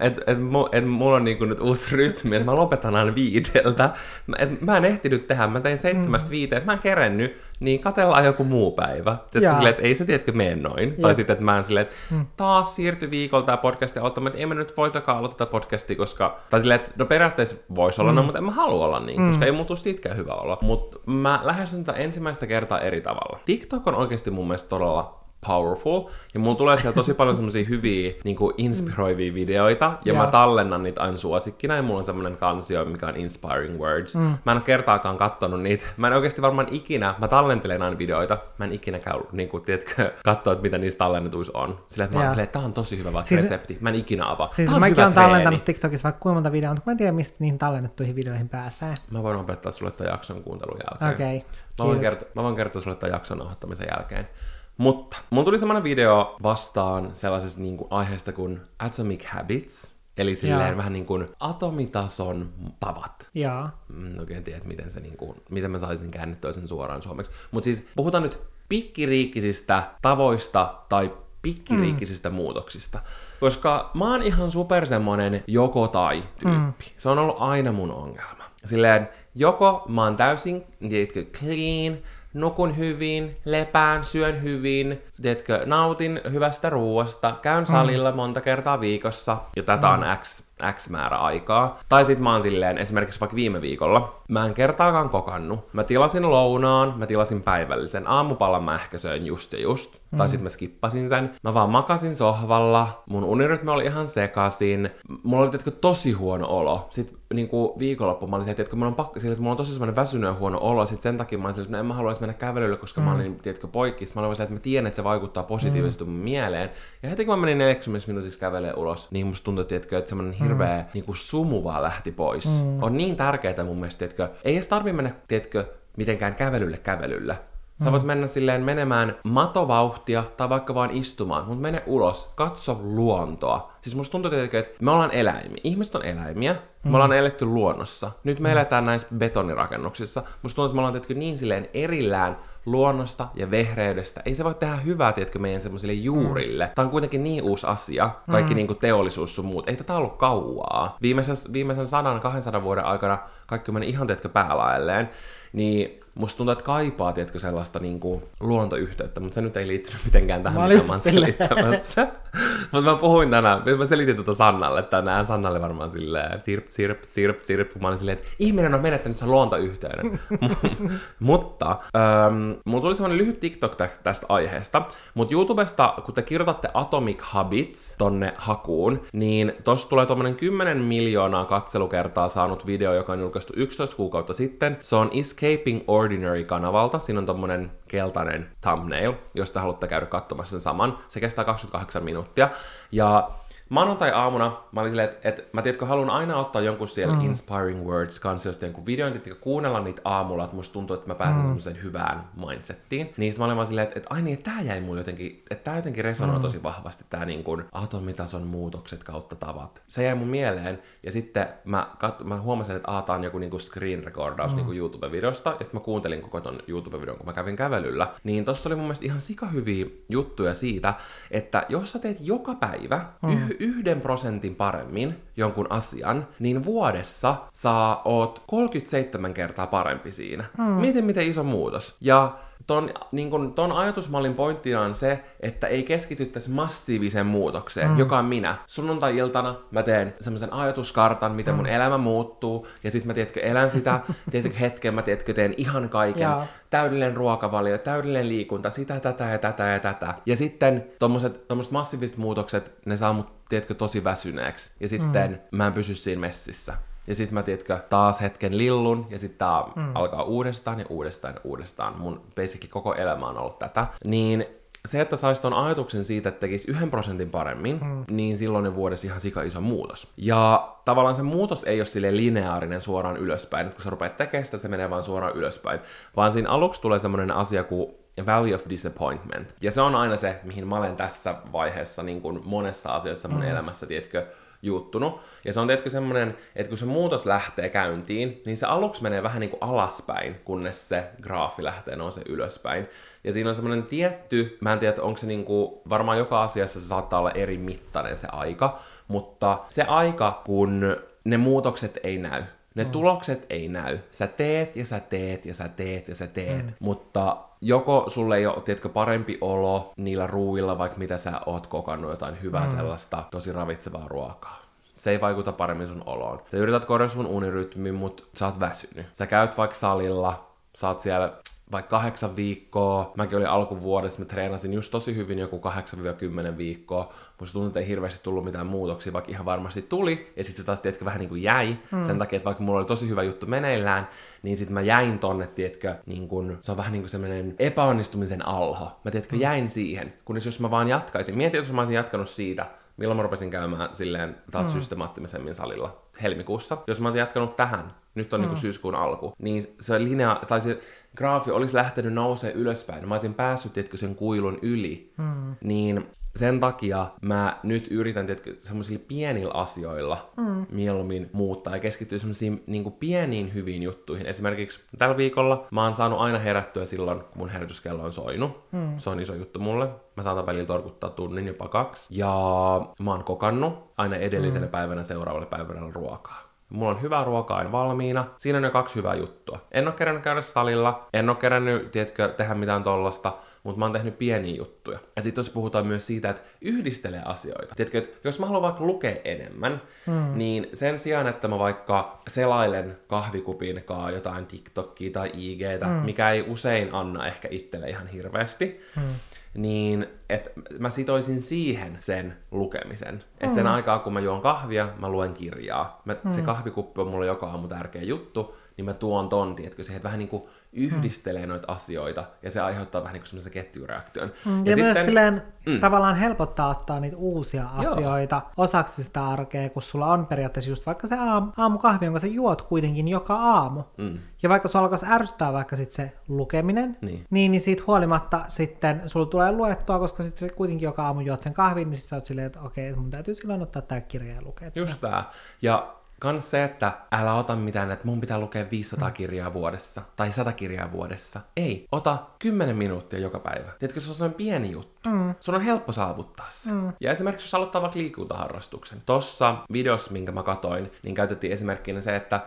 et, et, et, et, mulla on niinku nyt uusi rytmi, että mä lopetan aina viideltä. Mä, et, mä en ehtinyt tehdä, mä tein seitsemästä mm. viiteen, mä en kerennyt niin katellaan joku muu päivä. Tiedätkö, silleen, että ei se tiedätkö mene noin. Ja. Tai sitten, että mä en silleen, että hmm. taas siirtyi viikolla tämä podcast ja että ei mä nyt voitakaan aloittaa tätä podcastia, koska... Tai silleen, että no periaatteessa voisi olla hmm. no, mutta en mä halua olla niin, hmm. koska ei tule siitäkään hyvä olla. Mutta mä lähestyn tätä ensimmäistä kertaa eri tavalla. TikTok on oikeasti mun mielestä todella powerful. Ja mulla tulee siellä tosi paljon semmosia hyviä, niin kuin inspiroivia videoita, ja Joo. mä tallennan niitä aina suosikkina, ja mulla on semmonen kansio, mikä on Inspiring Words. Mm. Mä en ole kertaakaan kattonut niitä. Mä en oikeasti varmaan ikinä, mä tallentelen aina videoita, mä en ikinä käy, niin kuin, tiedätkö, katsoa, että mitä niissä tallennetuissa on. Sillä että mä silleen, että tää on tosi hyvä vaikka Siis- resepti. Mä en ikinä avaa. Siis tää on mäkin treeni. tallentanut TikTokissa vaikka kuinka monta videoa, mutta mä en tiedä, mistä niihin tallennettuihin videoihin päästään. Mä voin opettaa sulle tämän jakson kuuntelun jälkeen. Okei, okay. Mä voin, kertoa, mä voin kertoa sulle tämän jakson nauhoittamisen jälkeen. Mutta mun tuli semmoinen video vastaan sellaisesta niin kuin aiheesta kuin Atomic Habits, eli silleen Joo. vähän niin kuin atomitason tavat. Joo. Mm, oikein tiedä, miten, se niin kuin, miten mä saisin käännettyä sen suoraan suomeksi. Mutta siis puhutaan nyt pikkiriikkisistä tavoista tai pikkiriikkisistä mm. muutoksista. Koska mä oon ihan super semmonen joko tai tyyppi. Mm. Se on ollut aina mun ongelma. Silleen, joko mä oon täysin, tiedätkö, clean, nukun hyvin, lepään, syön hyvin, tiedätkö, nautin hyvästä ruoasta, käyn salilla monta kertaa viikossa, ja tätä on X, X määrä aikaa. Tai sit mä oon silleen, esimerkiksi vaikka viime viikolla, mä en kertaakaan kokannut. Mä tilasin lounaan, mä tilasin päivällisen, aamupalan mä ehkä söin just ja just, mm. tai sit mä skippasin sen. Mä vaan makasin sohvalla, mun unirytmi oli ihan sekasin, mulla oli tiedätkö, tosi huono olo. Sitten niinku viikonloppu mä olin että mulla on pakko, sille, että mulla on tosi semmoinen väsynyt ja huono olo, sit sen takia mä olin silleen, että no en mä haluaisi mennä kävelylle, koska mm. mä olin, tiedätkö, poikki. Sit mä olin silleen, että mä tiedän, että se vaikuttaa positiivisesti mm. mun mieleen. Ja heti kun mä menin 40 minuutissa kävelee ulos, niin musta tuntui, tiedätkö, että semmoinen hirveä mm. niinku sumu vaan lähti pois. Mm. On niin tärkeää mun mielestä, tiedätkö, ei edes tarvi mennä, tiedätkö, mitenkään kävelylle kävelyllä. Sä voit mennä silleen menemään matovauhtia tai vaikka vaan istumaan, mutta mene ulos, katso luontoa. Siis musta tuntuu tietenkin, että me ollaan eläimiä. Ihmiset on eläimiä, me ollaan eletty luonnossa. Nyt me eletään näissä betonirakennuksissa. Musta tuntuu, että me ollaan tietenkin niin silleen erillään luonnosta ja vehreydestä. Ei se voi tehdä hyvää, tiedätkö, meidän semmoisille juurille. Tämä on kuitenkin niin uusi asia, kaikki mm. niin kuin teollisuus sun muut. Ei tätä ollut kauaa. Viimeisen, viimeisen 100-200 vuoden aikana kaikki mennyt ihan, tiedätkö, päälaelleen. Niin musta tuntuu, että kaipaa, tiedätkö, sellaista niin kuin, luontoyhteyttä, mutta se nyt ei liittynyt mitenkään tähän, Mä mitä mä selittämässä. mutta mä puhuin tänään, mä selitin tuota Sannalle tänään, Sannalle varmaan silleen, tirp, sirp, sirp, sirp, mä olin silleen, että ihminen on menettänyt sen luontoyhteyden. mutta ähm, mulla tuli semmonen lyhyt TikTok tä- tästä aiheesta, mutta YouTubesta, kun te kirjoitatte Atomic Habits tonne hakuun, niin tossa tulee tommonen 10 miljoonaa katselukertaa saanut video, joka on julkaistu 11 kuukautta sitten. Se on Escaping Ordinary-kanavalta, siinä on tommonen keltainen thumbnail, jos te haluatte käydä katsomassa sen saman. Se kestää 28 minuuttia. Ja maanantai-aamuna mä olin silleen, että, että mä tiedätkö, haluan aina ottaa jonkun siellä mm. Inspiring Words kansiosta jonkun videon, että kuunnella niitä aamulla, että musta tuntuu, että mä pääsen mm. semmoiseen hyvään mindsettiin. Niin mä olin vaan silleen, että, että ai niin, että tää jäi mulle jotenkin, että tää jotenkin resonoi mm. tosi vahvasti, tää niin kuin atomitason muutokset kautta tavat. Se jäi mun mieleen, ja sitten mä, kat, mä huomasin, että aata on joku niin kuin screen recordaus mm. niin kuin YouTube-videosta, ja sitten mä kuuntelin koko ton YouTube-videon, kun mä kävin kävelyllä. Niin tossa oli mun mielestä ihan sikahyviä juttuja siitä, että jos sä teet joka päivä mm. yh, yhden prosentin paremmin jonkun asian, niin vuodessa sä oot 37 kertaa parempi siinä. Mm. Mieti, miten iso muutos. Ja ton, niin kun, ton ajatusmallin pointtina on se, että ei keskityttäisi massiiviseen muutokseen, mm. joka on minä. Sunnuntai-iltana mä teen semmoisen ajatuskartan, miten mm. mun elämä muuttuu, ja sitten mä tiedätkö, elän sitä, tiedätkö, hetken mä tiedätkö, teen ihan kaiken. Joo. Täydellinen ruokavalio, täydellinen liikunta, sitä, tätä ja tätä ja tätä. Ja sitten tommoset, tommoset massiiviset muutokset, ne saa mut, tiedätkö, tosi väsyneeksi. Ja sitten mm. mä en pysy siinä messissä. Ja sitten mä, tiedätkö, taas hetken lillun, ja sitten tää mm. alkaa uudestaan ja uudestaan ja uudestaan. Mun basically koko elämä on ollut tätä. Niin se, että saisi ton ajatuksen siitä, että tekisi yhden prosentin paremmin, mm. niin silloin on vuodessa ihan sika iso muutos. Ja tavallaan se muutos ei ole sille lineaarinen suoraan ylöspäin, että kun sä rupeat tekemään sitä, se menee vaan suoraan ylöspäin, vaan siinä aluksi tulee semmoinen asia kuin Valley of Disappointment. Ja se on aina se, mihin mä olen tässä vaiheessa niin kuin monessa asiassa mun mm. elämässä, tiedätkö, juuttunut. Ja se on tietenkin semmoinen, että kun se muutos lähtee käyntiin, niin se aluksi menee vähän niin kuin alaspäin, kunnes se graafi lähtee nousee ylöspäin. Ja siinä on semmoinen tietty, mä en tiedä, onko se niinku, varmaan joka asiassa se saattaa olla eri mittainen se aika, mutta se aika, kun ne muutokset ei näy, ne mm. tulokset ei näy. Sä teet ja sä teet ja sä teet ja sä teet, mm. mutta joko sulle ei ole, tiedätkö, parempi olo niillä ruuilla, vaikka mitä sä oot kokannut jotain hyvää mm. sellaista tosi ravitsevaa ruokaa. Se ei vaikuta paremmin sun oloon. Sä yrität korjata sun unirytmi, mutta sä oot väsynyt. Sä käyt vaikka salilla, sä oot siellä vaikka kahdeksan viikkoa. Mäkin olin alkuvuodesta, mä treenasin just tosi hyvin joku 8-10 viikkoa. Musta tuntuu, että ei hirveästi tullut mitään muutoksia, vaikka ihan varmasti tuli. Ja sitten se taas, tiedätkö, vähän niin kuin jäi. Mm. Sen takia, että vaikka mulla oli tosi hyvä juttu meneillään, niin sitten mä jäin tonne, tiedätkö, niin kun, se on vähän niin kuin semmoinen epäonnistumisen alho. Mä tiedätkö, mm. jäin siihen, kunnes jos mä vaan jatkaisin. Mietin, jos mä olisin jatkanut siitä, milloin mä rupesin käymään silleen taas mm. systemaattisemmin salilla helmikuussa. Jos mä olisin jatkanut tähän, nyt on mm. niin kuin syyskuun alku, niin se linja, tai se graafi olisi lähtenyt nousee ylöspäin. Mä olisin päässyt, tiedätkö, sen kuilun yli. Mm. Niin sen takia mä nyt yritän semmoisilla pienillä asioilla mm. mieluummin muuttaa ja keskittyä semmoisiin niin pieniin hyviin juttuihin. Esimerkiksi tällä viikolla mä oon saanut aina herättyä silloin, kun mun herätyskello on soinut. Mm. Se on iso juttu mulle. Mä saatan välillä torkuttaa tunnin, jopa kaksi. Ja mä oon kokannut aina edellisenä mm. päivänä seuraavalle päivällä ruokaa. Mulla on hyvää ruokaa aina valmiina. Siinä on jo kaksi hyvää juttua. En ole kerännyt käydä salilla, en ole kerännyt, tiedätkö, tehdä mitään tollasta mutta mä oon tehnyt pieniä juttuja. Ja sitten jos puhutaan myös siitä, että yhdistelee asioita. Tiedätkö, että jos mä haluan vaikka lukea enemmän, mm. niin sen sijaan, että mä vaikka selailen kahvikupin kaa jotain TikTokia tai IGtä, mm. mikä ei usein anna ehkä itselle ihan hirveästi, mm niin että mä sitoisin siihen sen lukemisen. Mm. Että sen aikaa, kun mä juon kahvia, mä luen kirjaa. Mä, mm. Se kahvikuppi on mulle joka aamu tärkeä juttu, niin mä tuon ton, tiedätkö, siihen, että vähän niin kuin yhdistelee mm. noita asioita, ja se aiheuttaa vähän niin kuin semmoisen ketjureaktion. Mm, ja, ja sitten, myös silleen mm. tavallaan helpottaa ottaa niitä uusia asioita Joo. osaksi sitä arkea, kun sulla on periaatteessa just vaikka se aam, aamukahvi, jonka sä juot kuitenkin joka aamu. Mm. Ja vaikka sulla alkaisi ärsyttää vaikka sit se lukeminen, niin. niin, niin siitä huolimatta sitten sulla tulee luettua, koska sitten se kuitenkin joka aamu juot sen kahvin, niin sit sä oot silleen, että okei, mun täytyy silloin ottaa tämä kirja ja lukea. Just tää. Ja kans se, että älä ota mitään, että mun pitää lukea 500 mm. kirjaa vuodessa tai 100 kirjaa vuodessa. Ei, ota 10 minuuttia joka päivä. Tiedätkö, se on sellainen pieni juttu. Mm. Sun on helppo saavuttaa se. Mm. Ja esimerkiksi jos aloittaa vaikka liikuntaharrastuksen. Tossa videossa, minkä mä katoin, niin käytettiin esimerkkinä se, että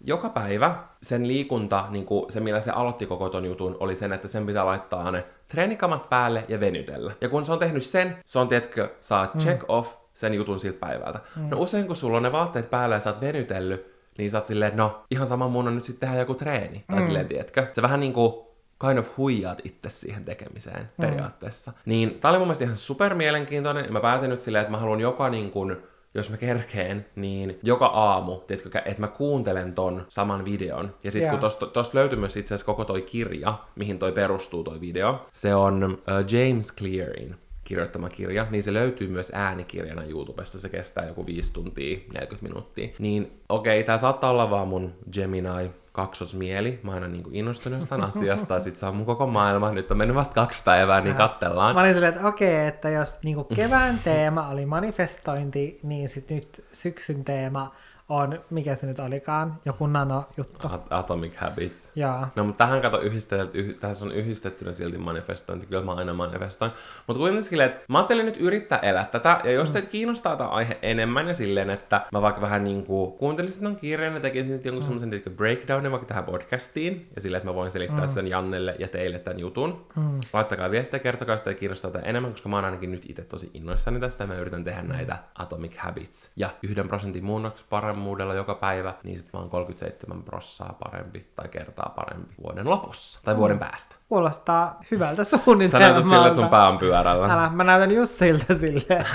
joka päivä sen liikunta, niin kuin se millä se aloitti koko ton jutun, oli sen, että sen pitää laittaa ne treenikamat päälle ja venytellä. Ja kun se on tehnyt sen, se on, tiedätkö, saa check off sen jutun siltä päivältä. Mm. No usein kun sulla on ne vaatteet päällä ja sä oot venytellyt, niin sä oot silleen, no ihan sama mun on nyt sitten tehdä joku treeni. Tai mm. silleen, tiedätkö? Se vähän niinku kind of huijaat itse siihen tekemiseen mm. periaatteessa. Niin tää oli mun mielestä ihan super mielenkiintoinen. Ja mä päätin nyt silleen, että mä haluan joka niin kuin, jos mä kerkeen, niin joka aamu, tiedätkö, että mä kuuntelen ton saman videon. Ja sitten yeah. kun tosta, tosta löytyy myös itse asiassa koko toi kirja, mihin toi perustuu toi video, se on uh, James Clearin kirjoittama kirja, niin se löytyy myös äänikirjana YouTubesta. Se kestää joku 5 tuntia, 40 minuuttia. Niin okei, okay, tää saattaa olla vaan mun Gemini kaksosmieli. Mä aina niin innostunut jostain asiasta, ja sit se on mun koko maailma. Nyt on mennyt vasta kaksi päivää, niin kattellaan. Mä olin silleen, että okei, okay, että jos niin kevään teema oli manifestointi, niin sit nyt syksyn teema on, mikä se nyt olikaan, joku nano-juttu. Atomic Habits. Joo. No, mutta tähän kato yhdistetty, yh, tässä on yhdistettynä silti manifestointi, kyllä mä aina manifestoin. Mutta kuitenkin silleen, että mä ajattelin nyt yrittää elää tätä, ja jos mm. teitä kiinnostaa tämä aihe enemmän, ja silleen, että mä vaikka vähän niin kuin kuuntelisin ton kirjan ja tekisin sitten jonkun mm. semmoisen breakdownin vaikka tähän podcastiin, ja silleen, että mä voin selittää mm. sen Jannelle ja teille tämän jutun. Mm. Laittakaa viestiä, kertokaa sitä kiinnostaa tätä enemmän, koska mä oon ainakin nyt itse tosi innoissani tästä, ja mä yritän tehdä mm. näitä Atomic Habits. Ja yhden prosentin muunnoksi paremmin varmuudella joka päivä, niin sitten mä oon 37 prossaa parempi tai kertaa parempi vuoden lopussa tai mm. vuoden päästä. Kuulostaa hyvältä suunnitelmalta. Sä näytät sille, että sun pää on pyörällä. Älä, mä näytän just siltä silleen,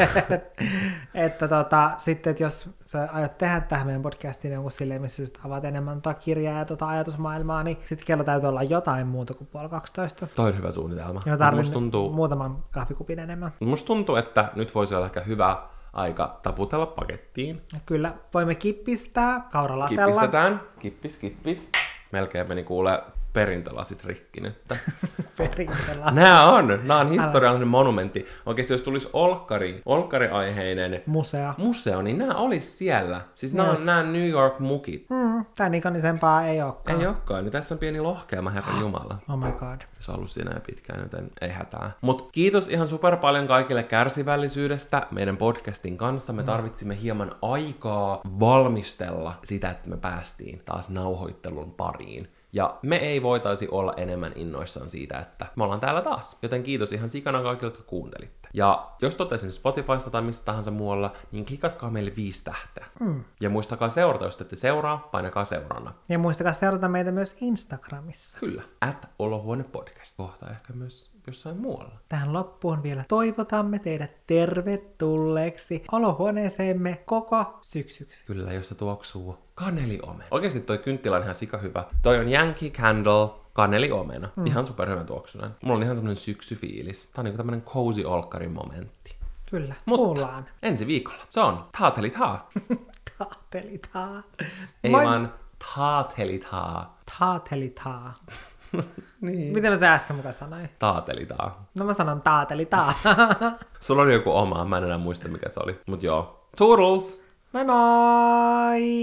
että tota, sitten, että jos sä aiot tehdä tähän meidän podcastiin jonkun silleen, missä sä avaat enemmän tota kirjaa ja tota ajatusmaailmaa, niin sitten kello täytyy olla jotain muuta kuin puoli 12. Toi on hyvä suunnitelma. Ja mä tuntuu... muutaman kahvikupin enemmän. Musta tuntuu, että nyt voisi olla ehkä hyvä aika taputella pakettiin. Kyllä, voimme kippistää kauralatella. Kippistetään, kippis, kippis. Melkein meni kuule perintölasit rikki nyt. Perintölasit. Nämä on, nämä on historiallinen monumentti. Oikeasti jos tulisi olkkari, olkkariaiheinen museo, museo niin nämä olisi siellä. Siis nämä on nämä New York mukit. Mm, Tän ikonisempaa ei olekaan. Ei olekaan, niin tässä on pieni lohkeama, herra Jumala. Oh my god. Se on ollut siinä jo pitkään, joten ei hätää. Mutta kiitos ihan super paljon kaikille kärsivällisyydestä meidän podcastin kanssa. Me mm. tarvitsimme hieman aikaa valmistella sitä, että me päästiin taas nauhoittelun pariin. Ja me ei voitaisi olla enemmän innoissaan siitä, että me ollaan täällä taas. Joten kiitos ihan sikana kaikille, jotka kuuntelitte. Ja jos te olette esimerkiksi Spotifysta tai mistä tahansa muualla, niin klikatkaa meille viisi tähteä. Mm. Ja muistakaa seurata, jos te ette seuraa, painakaa seurana. Ja muistakaa seurata meitä myös Instagramissa. Kyllä, at Olohuone Podcast. Kohta ehkä myös jossain muualla. Tähän loppuun vielä toivotamme teidät tervetulleeksi olohuoneeseemme koko syksyksi. Kyllä, jossa tuoksuu kaneliomena. Oikeasti toi kynttilä on ihan sika hyvä. Toi on Yankee Candle kaneliomena. Mm. Ihan superhyvän tuoksunen. Mulla on ihan semmonen syksyfiilis. Tää on niinku tämmönen cozy olkkarin momentti. Kyllä, Mutta kuullaan. ensi viikolla. Se on taatelitaa. Taatelitaa. Ei Moi- vaan taatelitaa. Taatelitaa. Niin. Miten mä se äsken mukaan sanoin? Taatelitaa. No mä sanon taatelitaa. Sulla oli joku oma, mä en enää muista mikä se oli. Mut joo. Toodles! moi moi!